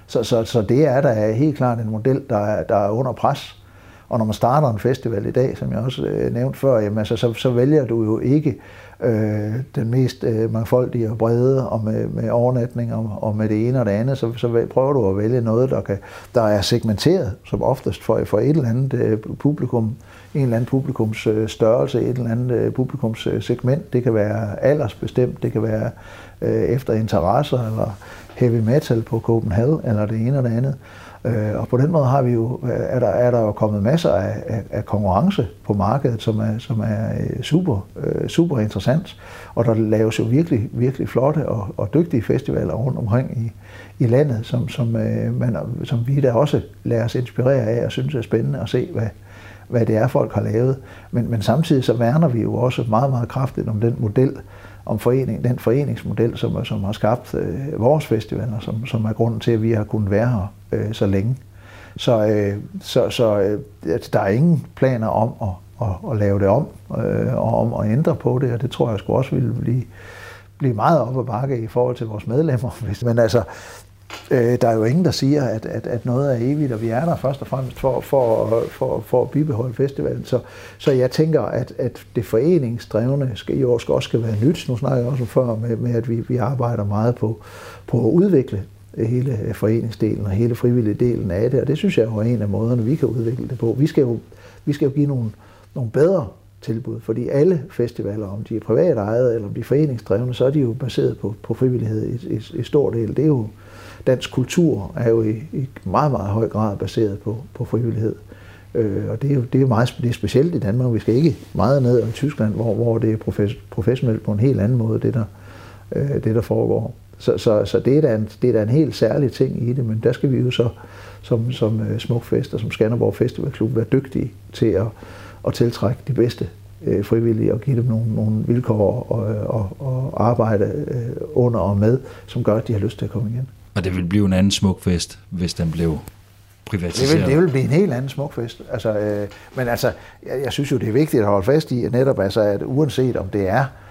Så, så, så det er da helt klart en model, der er, der er under pres. Og når man starter en festival i dag, som jeg også øh, nævnte før, jamen, altså, så, så vælger du jo ikke øh, den mest øh, mangfoldige og brede, og med, med overnatning og, og med det ene og det andet, så, så prøver du at vælge noget, der, kan, der er segmenteret, som oftest for, for et eller andet øh, publikum, en eller anden publikums øh, størrelse, et eller andet øh, publikums øh, segment. Det kan være aldersbestemt, det kan være øh, efter interesser, eller heavy metal på Copenhagen, eller det ene og det andet. Øh, Øh, og på den måde har vi jo, øh, er, der, er der jo kommet masser af, af, af konkurrence på markedet, som er, som er øh, super, øh, super interessant. Og der laves jo virkelig, virkelig flotte og, og dygtige festivaler rundt omkring i, i landet, som, som, man, som vi da også lader os inspirere af og synes er spændende at se, hvad, hvad det er, folk har lavet. Men, men samtidig så værner vi jo også meget, meget kraftigt om den model, om forening, den foreningsmodel, som, som har skabt øh, vores festivaler, som, som er grunden til, at vi har kunnet være her øh, så længe. Så, øh, så, så øh, altså, der er ingen planer om at, at, at lave det om, øh, og om at ændre på det, og det tror jeg sgu også ville blive, blive meget op ad bakke i forhold til vores medlemmer. Men altså, Øh, der er jo ingen, der siger, at, at, at noget er evigt, og vi er der først og fremmest for, for, for, for at bibeholde festivalen. Så, så jeg tænker, at, at det foreningsdrevne skal, jo også, også skal være nyt. Nu snakker jeg også før med, med at vi, vi arbejder meget på, på at udvikle hele foreningsdelen og hele frivillige delen af det, og det synes jeg jo er en af måderne, vi kan udvikle det på. Vi skal jo, vi skal jo give nogle, nogle bedre tilbud, fordi alle festivaler, om de er privat ejet eller om de er foreningsdrevne, så er de jo baseret på, på frivillighed i, i, i stor del. Det er jo, dansk kultur er jo i, i meget, meget høj grad baseret på, på frivillighed. Øh, og det er jo, det er meget det er specielt i Danmark. Vi skal ikke meget ned i Tyskland, hvor, hvor det er profes, professionelt på en helt anden måde, det der, øh, det der foregår. Så, så, så det, er da en, det er da en helt særlig ting i det, men der skal vi jo så som, som uh, Smukfest og som Skanderborg Festivalklub være dygtige til at, at tiltrække de bedste uh, frivillige og give dem nogle, nogle vilkår og, og, og arbejde uh, under og med, som gør, at de har lyst til at komme igen. Og det vil blive en anden smuk fest, hvis den blev privatiseret. Det vil, det vil blive en helt anden smuk fest. Altså, øh, men altså, jeg, jeg synes jo, det er vigtigt at holde fast i, at netop altså, at uanset om det er øh,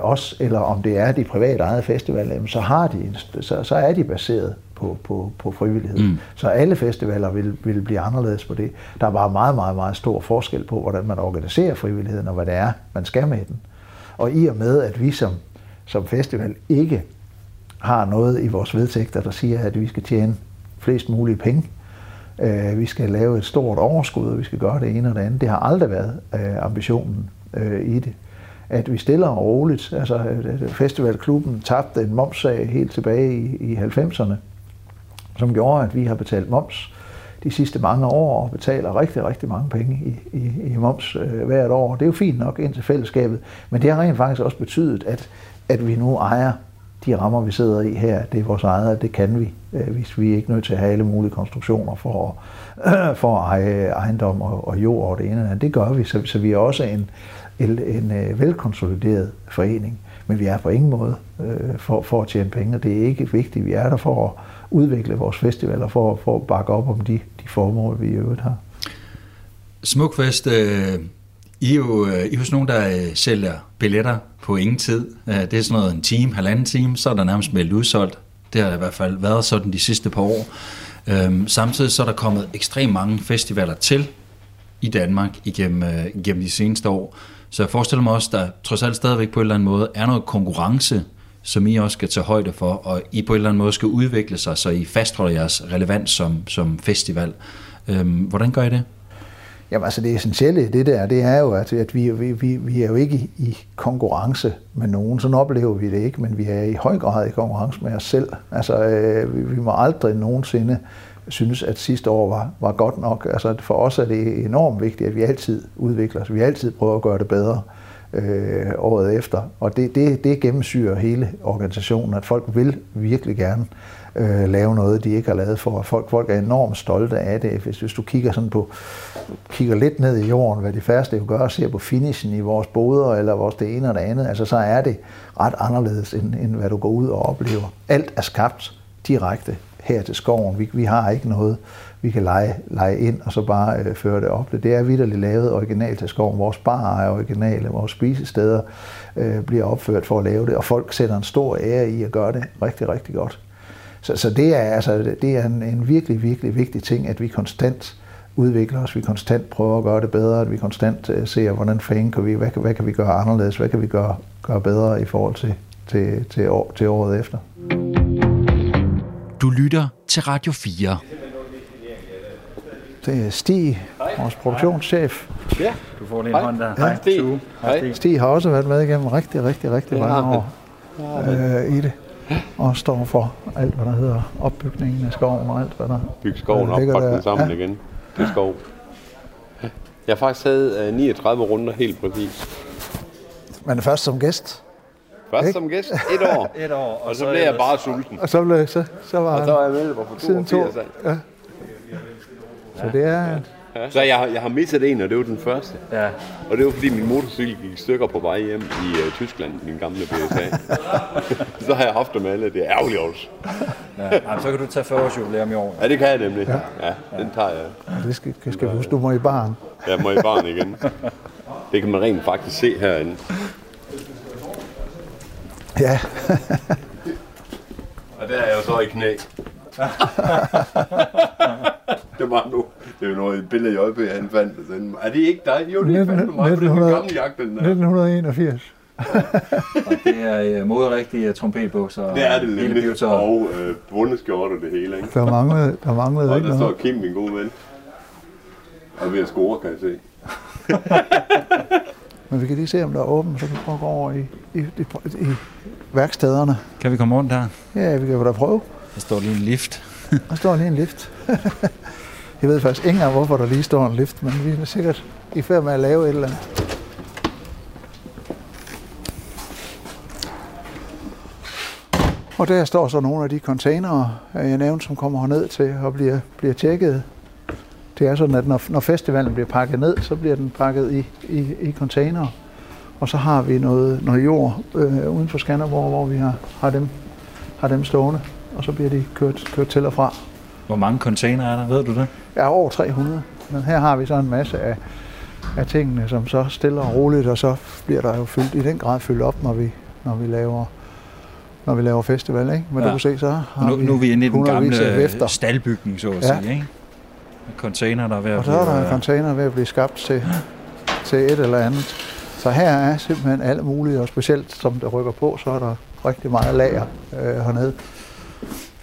os, eller om det er de private ejede festivaler, så, har de, så, så er de baseret på, på, på frivillighed. Mm. Så alle festivaler vil, vil blive anderledes på det. Der er bare meget, meget, meget stor forskel på, hvordan man organiserer frivilligheden, og hvad det er, man skal med den. Og i og med, at vi som, som festival ikke har noget i vores vedtægter, der siger, at vi skal tjene flest mulige penge. Øh, vi skal lave et stort overskud, og vi skal gøre det ene og det andet. Det har aldrig været øh, ambitionen øh, i det. At vi stiller og roligt, altså øh, festivalklubben tabte en momssag helt tilbage i, i 90'erne, som gjorde, at vi har betalt moms de sidste mange år og betaler rigtig, rigtig mange penge i, i, i moms øh, hvert år. Det er jo fint nok ind til fællesskabet, men det har rent faktisk også betydet, at, at vi nu ejer de rammer, vi sidder i her, det er vores eget, det kan vi, øh, hvis vi er ikke nødt til at have alle mulige konstruktioner for, øh, for at eje ejendom og, og jord og det ene eller andet. Det gør vi, så, så vi er også en, en, en øh, velkonsolideret forening, men vi er på ingen måde øh, for, for at tjene penge, det er ikke vigtigt. Vi er der for at udvikle vores festivaler, for, for at bakke op om de, de formål, vi i øvrigt har. Smukfest, øh, I er jo øh, I er hos nogen, der øh, sælger billetter på ingen tid. Øh, det er sådan noget en time, halvanden time, så er der nærmest meldt udsolgt. Det har i hvert fald været sådan de sidste par år. Øhm, samtidig så er der kommet ekstremt mange festivaler til i Danmark igennem, øh, igennem de seneste år. Så jeg forestiller mig også, der trods alt stadigvæk på en eller anden måde er noget konkurrence, som I også skal tage højde for, og I på en eller anden måde skal udvikle sig, så I fastholder jeres relevans som, som festival. Øhm, hvordan gør I det? Jamen altså det essentielle i det der, det er jo, at, at vi, vi, vi, vi er jo ikke i, i konkurrence med nogen. Sådan oplever vi det ikke, men vi er i høj grad i konkurrence med os selv. Altså øh, vi, vi må aldrig nogensinde synes, at sidste år var, var godt nok. Altså for os er det enormt vigtigt, at vi altid udvikler os. Vi altid prøver at gøre det bedre øh, året efter. Og det, det, det gennemsyrer hele organisationen, at folk vil virkelig gerne øh, lave noget, de ikke har lavet for. Folk, folk er enormt stolte af det. Hvis, hvis du kigger sådan på, kigger lidt ned i jorden, hvad de færreste jo gør, og ser på finishen i vores boder, eller vores det ene og det andet, altså så er det ret anderledes, end, end hvad du går ud og oplever. Alt er skabt direkte her til skoven. Vi, vi har ikke noget, vi kan lege, lege ind og så bare øh, føre det op. Det er vidderligt lavet originalt til skoven. Vores bar er originale, vores spisesteder øh, bliver opført for at lave det, og folk sætter en stor ære i at gøre det rigtig, rigtig godt. Så, så det er, altså, det er en, en virkelig, virkelig vigtig ting, at vi konstant udvikler os, vi konstant prøver at gøre det bedre, at vi konstant øh, ser, hvordan fanden kan vi, hvad, hvad kan vi gøre anderledes, hvad kan vi gøre, gøre bedre i forhold til, til, til, år, til året efter. Du lytter til Radio 4. Det er Stig, vores produktionschef. Ja. Du får lige en hånd der. Hej, Stig. Hej. Stig har også været med igennem rigtig, rigtig, rigtig Det mange år øh, i det. Og står for alt, hvad der hedder opbygningen af skoven og alt, hvad der Bygge skoven op, ligger pakke der. den sammen Ja. igen til skov. Jeg har faktisk taget uh, 39 runder helt præcis. Men først som gæst. Først som gæst, et år, Et år, og så blev jeg bare sulten. Og så, blev, så, så var Og så var jeg mig for siden to. 82 af. Ja. Så det er, Så jeg, jeg har misset en, og det var den første. Ja. Og det var fordi min motorcykel gik i stykker på vej hjem i uh, Tyskland, min gamle BSA. så har jeg haft dem alle, det er ærgerligt også. ja. Jamen, så kan du tage 40 års jubilæum i år. Ja, det kan jeg nemlig. Ja, den tager jeg. det skal, skal vi huske, du må i barn. Jeg må i barn igen. Det kan man rent faktisk se herinde. Ja, Og der er jeg jo så i knæ. det var nu. Det er jo noget et billede i JP, han fandt. og. Er det ikke dig? Jo, det er fandme mig, for det er min 1900 gamle jagt, den der. 1981. Og det er uh, moderigtige trompetbukser. Det er det hele nemlig. Og øh, bundeskjorte og det hele, ikke? Der manglede, der manglede Og ikke der står noget. Kim, min gode ven. Og er ved at score, kan jeg se. Men vi kan lige se, om der er åbent, så vi prøve at gå over i, i, i, i værkstederne. Kan vi komme rundt der? Ja, vi kan da prøve. Der står lige en lift. Der står lige en lift. Jeg ved faktisk ikke engang, hvorfor der lige står en lift, men vi er sikkert i færd med at lave et eller andet. Og der står så nogle af de containere, jeg nævnte, som kommer herned til og bliver, bliver tjekket. Det er sådan, at når, når festivalen bliver pakket ned, så bliver den pakket i, i, i containere. Og så har vi noget, noget jord øh, uden for Skanderborg, hvor vi har, har, dem, har dem stående. Og så bliver de kørt, kørt til og fra. Hvor mange container er der? Ved du det? er over 300. Men her har vi så en masse af, af tingene, som så stiller og roligt, og så bliver der jo fyldt, i den grad fyldt op, når vi, når vi laver når vi laver festival, ikke? Men ja. Ja. du kan se, så har Nu, nu er vi inde i den gamle staldbygning, så at Ja. sige. Ikke? Container, der er ved at Og så er der en blive, container ved at blive skabt til, til et eller andet. Så her er simpelthen alt muligt, og specielt som det rykker på, så er der rigtig meget lager øh, hernede.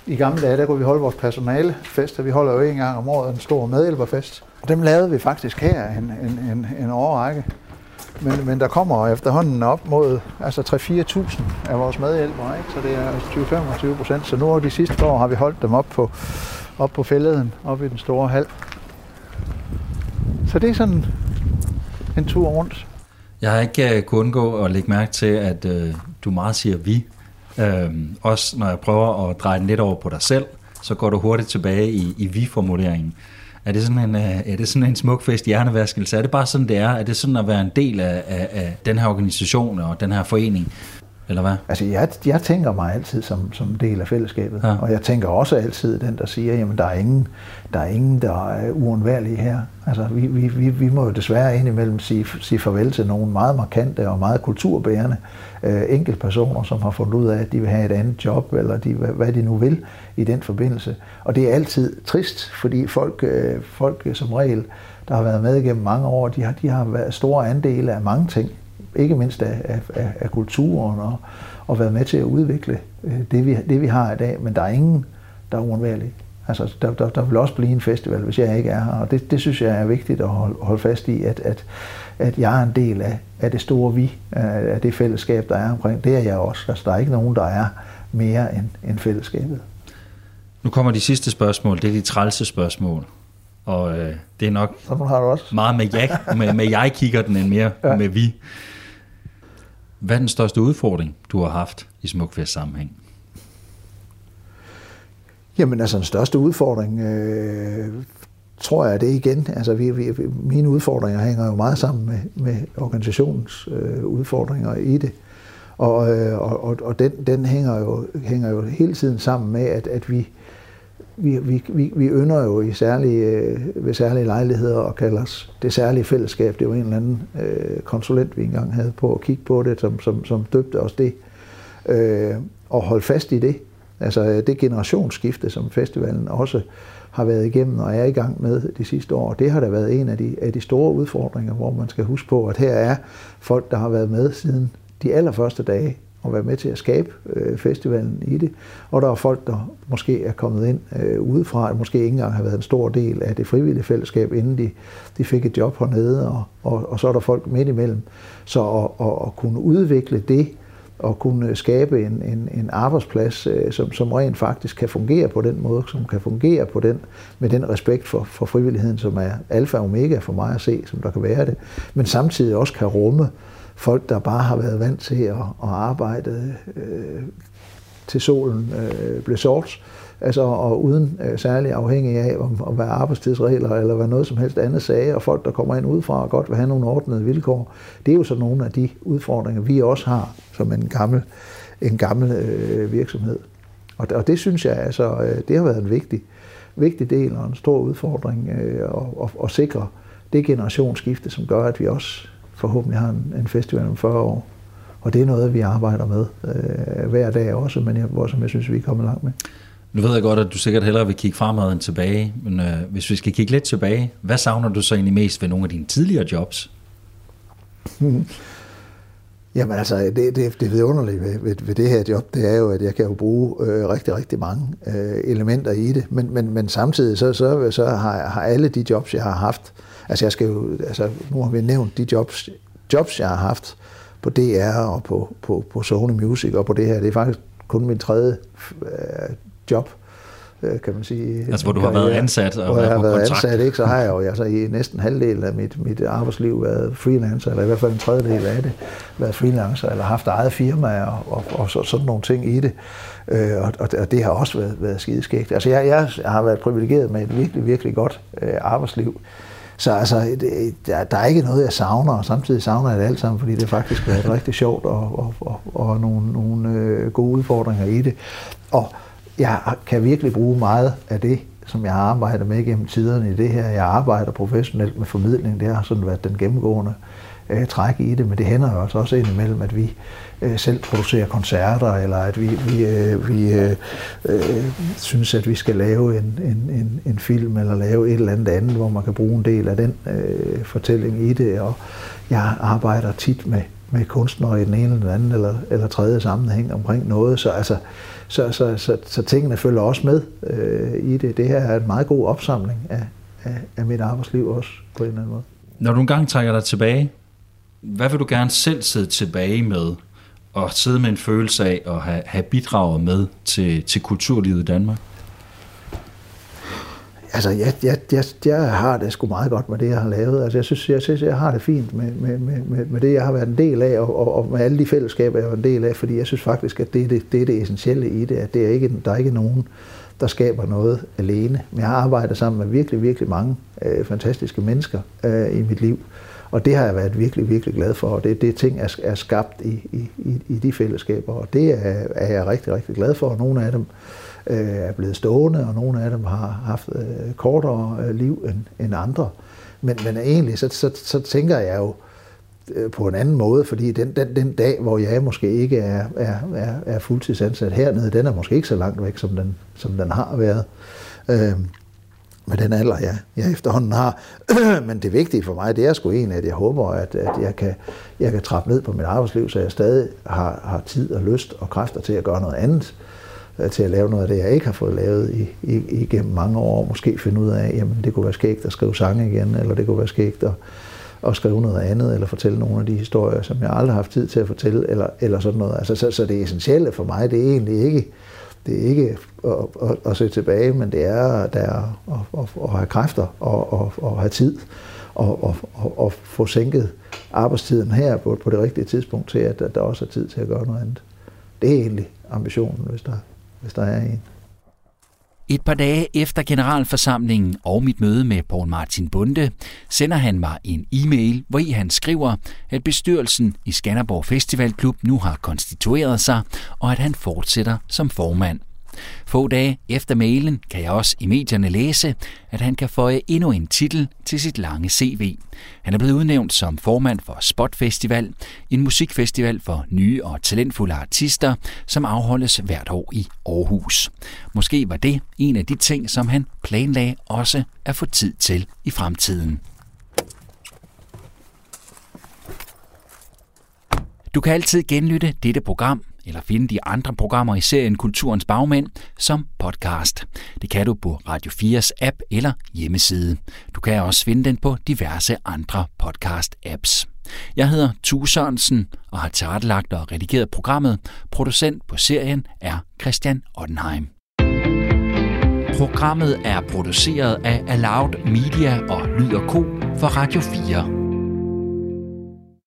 I gamle dage, der kunne vi holde vores personalefest, og vi holder jo en gang om året en stor medhjælperfest. Og dem lavede vi faktisk her en, en, en, en årrække. Men, men der kommer efterhånden op mod altså 3-4.000 af vores medhjælpere, ikke? så det er 20-25 procent. Så nu over de sidste år har vi holdt dem op på, op på fælleden, op i den store hal. Så det er sådan en tur rundt. Jeg har ikke øh, uh, kunnet undgå at lægge mærke til, at uh, du meget siger vi. Uh, også når jeg prøver at dreje den lidt over på dig selv, så går du hurtigt tilbage i, i vi-formuleringen. Er det, sådan en, øh, er det sådan en smukfest hjernevaskelse? Er det bare sådan, det er? Er det sådan at være en del af, af, af den her organisation og den her forening? Eller hvad? Altså, jeg, jeg tænker mig altid som, som del af fællesskabet. Ja. Og jeg tænker også altid den, der siger, jamen der er ingen, der er, ingen, der er uundværlige her. Altså, vi, vi, vi, vi må jo desværre indimellem sige, sige farvel til nogle meget markante og meget kulturbærende øh, enkeltpersoner, som har fundet ud af, at de vil have et andet job, eller de, hvad, hvad de nu vil i den forbindelse. Og det er altid trist, fordi folk, øh, folk som regel, der har været med igennem mange år, de har, de har været store andele af mange ting ikke mindst af, af, af, af kulturen og, og været med til at udvikle øh, det, vi, det, vi har i dag. Men der er ingen, der er uundværlige. Altså, der, der, der vil også blive en festival, hvis jeg ikke er her. Og det, det synes jeg er vigtigt at holde, holde fast i, at, at, at jeg er en del af, af det store vi, af det fællesskab, der er omkring. Det er jeg også. Altså, der er ikke nogen, der er mere end, end fællesskabet. Nu kommer de sidste spørgsmål. Det er de trælse spørgsmål. Og øh, det er nok Sådan har du også. meget med jeg, med, med jeg kigger den, end mere. Ja. med vi. Hvad er den største udfordring, du har haft i Smukfest sammenhæng? Jamen altså den største udfordring, øh, tror jeg, det er igen. Altså vi, vi, mine udfordringer hænger jo meget sammen med, med organisationens øh, udfordringer i det. Og, øh, og, og, og den, den hænger, jo, hænger jo hele tiden sammen med, at, at vi, vi, vi, vi, vi ynder jo i særlige, øh, ved særlige lejligheder og kalder os det særlige fællesskab. Det var en eller anden øh, konsulent, vi engang havde på at kigge på det, som, som, som døbte os det. Øh, og holde fast i det. Altså øh, det generationsskifte, som festivalen også har været igennem og er i gang med de sidste år. Det har da været en af de, af de store udfordringer, hvor man skal huske på, at her er folk, der har været med siden de allerførste dage og være med til at skabe øh, festivalen i det. Og der er folk, der måske er kommet ind øh, udefra, og måske ikke engang har været en stor del af det frivillige fællesskab, inden de, de fik et job hernede, og, og, og så er der folk midt imellem. Så at, at, at kunne udvikle det, og kunne skabe en, en, en arbejdsplads, øh, som, som rent faktisk kan fungere på den måde, som kan fungere på den, med den respekt for, for frivilligheden, som er alfa og omega for mig at se, som der kan være det, men samtidig også kan rumme folk, der bare har været vant til at, at arbejde øh, til solen øh, blev sort, altså og uden øh, særlig afhængig af, om, om hvad arbejdstidsregler eller hvad noget som helst andet sagde, og folk, der kommer ind udefra og godt vil have nogle ordnede vilkår. Det er jo så nogle af de udfordringer, vi også har som en gammel, en gammel øh, virksomhed. Og, og det synes jeg, altså, øh, det har været en vigtig, vigtig del og en stor udfordring øh, at, at, at sikre det generationsskifte, som gør, at vi også forhåbentlig har en, en festival om 40 år. Og det er noget, vi arbejder med øh, hver dag også, men jeg, hvor, som jeg synes, vi er kommet langt med. Nu ved jeg godt, at du sikkert hellere vil kigge fremad end tilbage, men øh, hvis vi skal kigge lidt tilbage, hvad savner du så egentlig mest ved nogle af dine tidligere jobs? Hmm. Jamen altså, det, det, det vidunderlige ved, ved, ved det her job, det er jo, at jeg kan jo bruge øh, rigtig, rigtig mange øh, elementer i det, men, men, men samtidig så, så, så har, har alle de jobs, jeg har haft, altså jeg skal jo, altså nu har vi nævnt de jobs, jobs jeg har haft på DR og på, på, på Sony Music og på det her, det er faktisk kun min tredje øh, job, øh, kan man sige. Altså hvor du har været ansat og hvor jeg har været kontrakt. ansat, ikke, så har jeg jo altså, i næsten halvdelen af mit, mit arbejdsliv været freelancer, eller i hvert fald en tredjedel af det, været freelancer, eller haft eget firma og, og, og så, sådan nogle ting i det. Øh, og, og det har også været, været skideskægt. Altså jeg, jeg har været privilegeret med et virkelig, virkelig godt øh, arbejdsliv. Så altså, det, der, der er ikke noget, jeg savner, og samtidig savner jeg det alt sammen, fordi det faktisk har været rigtig sjovt og, og, og, og nogle, nogle øh, gode udfordringer i det. Og jeg kan virkelig bruge meget af det, som jeg har arbejdet med gennem tiderne i det her. Jeg arbejder professionelt med formidling, det har sådan været den gennemgående øh, Øh, træk i det, men det hænder jo altså også indimellem, at vi øh, selv producerer koncerter, eller at vi, vi, øh, vi øh, øh, synes, at vi skal lave en, en, en, en film, eller lave et eller andet andet, hvor man kan bruge en del af den øh, fortælling i det, og jeg arbejder tit med, med kunstnere i den ene eller anden eller, eller tredje sammenhæng omkring noget, så altså så, så, så, så tingene følger også med øh, i det. Det her er en meget god opsamling af, af, af mit arbejdsliv også på en eller anden måde. Når du engang trækker dig tilbage, hvad vil du gerne selv sidde tilbage med og sidde med en følelse af at have, have bidraget med til, til kulturlivet i Danmark? Altså, jeg, jeg, jeg, jeg har det sgu meget godt med det, jeg har lavet. Altså, jeg synes, jeg, synes, jeg har det fint med, med, med, med det, jeg har været en del af, og, og, og med alle de fællesskaber, jeg har været en del af, fordi jeg synes faktisk, at det er det, det, er det essentielle i det, at det er ikke, der er ikke nogen, der skaber noget alene. Men jeg har arbejdet sammen med virkelig, virkelig mange øh, fantastiske mennesker øh, i mit liv. Og det har jeg været virkelig, virkelig glad for, og det, det ting er, er skabt i, i, i de fællesskaber, og det er, er jeg rigtig, rigtig glad for, og nogle af dem øh, er blevet stående, og nogle af dem har haft øh, kortere øh, liv end, end andre. Men, men egentlig, så, så, så tænker jeg jo øh, på en anden måde, fordi den, den, den dag, hvor jeg måske ikke er, er, er, er fuldtidsansat hernede, den er måske ikke så langt væk, som den, som den har været. Øh, med den alder, jeg, jeg efterhånden har. Men det vigtige for mig, det er sgu egentlig, at jeg håber, at, at jeg, kan, jeg kan trappe ned på mit arbejdsliv, så jeg stadig har, har tid og lyst og kræfter til at gøre noget andet. Øh, til at lave noget af det, jeg ikke har fået lavet i, i, igennem mange år. Måske finde ud af, jamen det kunne være skægt at skrive sange igen, eller det kunne være skægt at, at skrive noget andet, eller fortælle nogle af de historier, som jeg aldrig har haft tid til at fortælle, eller, eller sådan noget. Altså, så, så det essentielle for mig, det er egentlig ikke, det er ikke at, at, at se tilbage, men det er, der at, at, at have kræfter og at, at have tid og, og, og, at få sænket arbejdstiden her på, på det rigtige tidspunkt til, at, at der også er tid til at gøre noget andet. Det er egentlig ambitionen, hvis der, hvis der er en. Et par dage efter generalforsamlingen og mit møde med Paul Martin Bunde, sender han mig en e-mail, hvor i han skriver, at bestyrelsen i Skanderborg Festivalklub nu har konstitueret sig, og at han fortsætter som formand. Få dage efter mailen kan jeg også i medierne læse, at han kan føje endnu en titel til sit lange CV. Han er blevet udnævnt som formand for Spot Festival, en musikfestival for nye og talentfulde artister, som afholdes hvert år i Aarhus. Måske var det en af de ting, som han planlagde også at få tid til i fremtiden. Du kan altid genlytte dette program eller finde de andre programmer i serien Kulturens Bagmænd som podcast. Det kan du på Radio 4's app eller hjemmeside. Du kan også finde den på diverse andre podcast-apps. Jeg hedder Tue Sørensen og har tilrettelagt og redigeret programmet. Producent på serien er Christian Ottenheim. Programmet er produceret af Aloud Media og Lyd og Co. for Radio 4.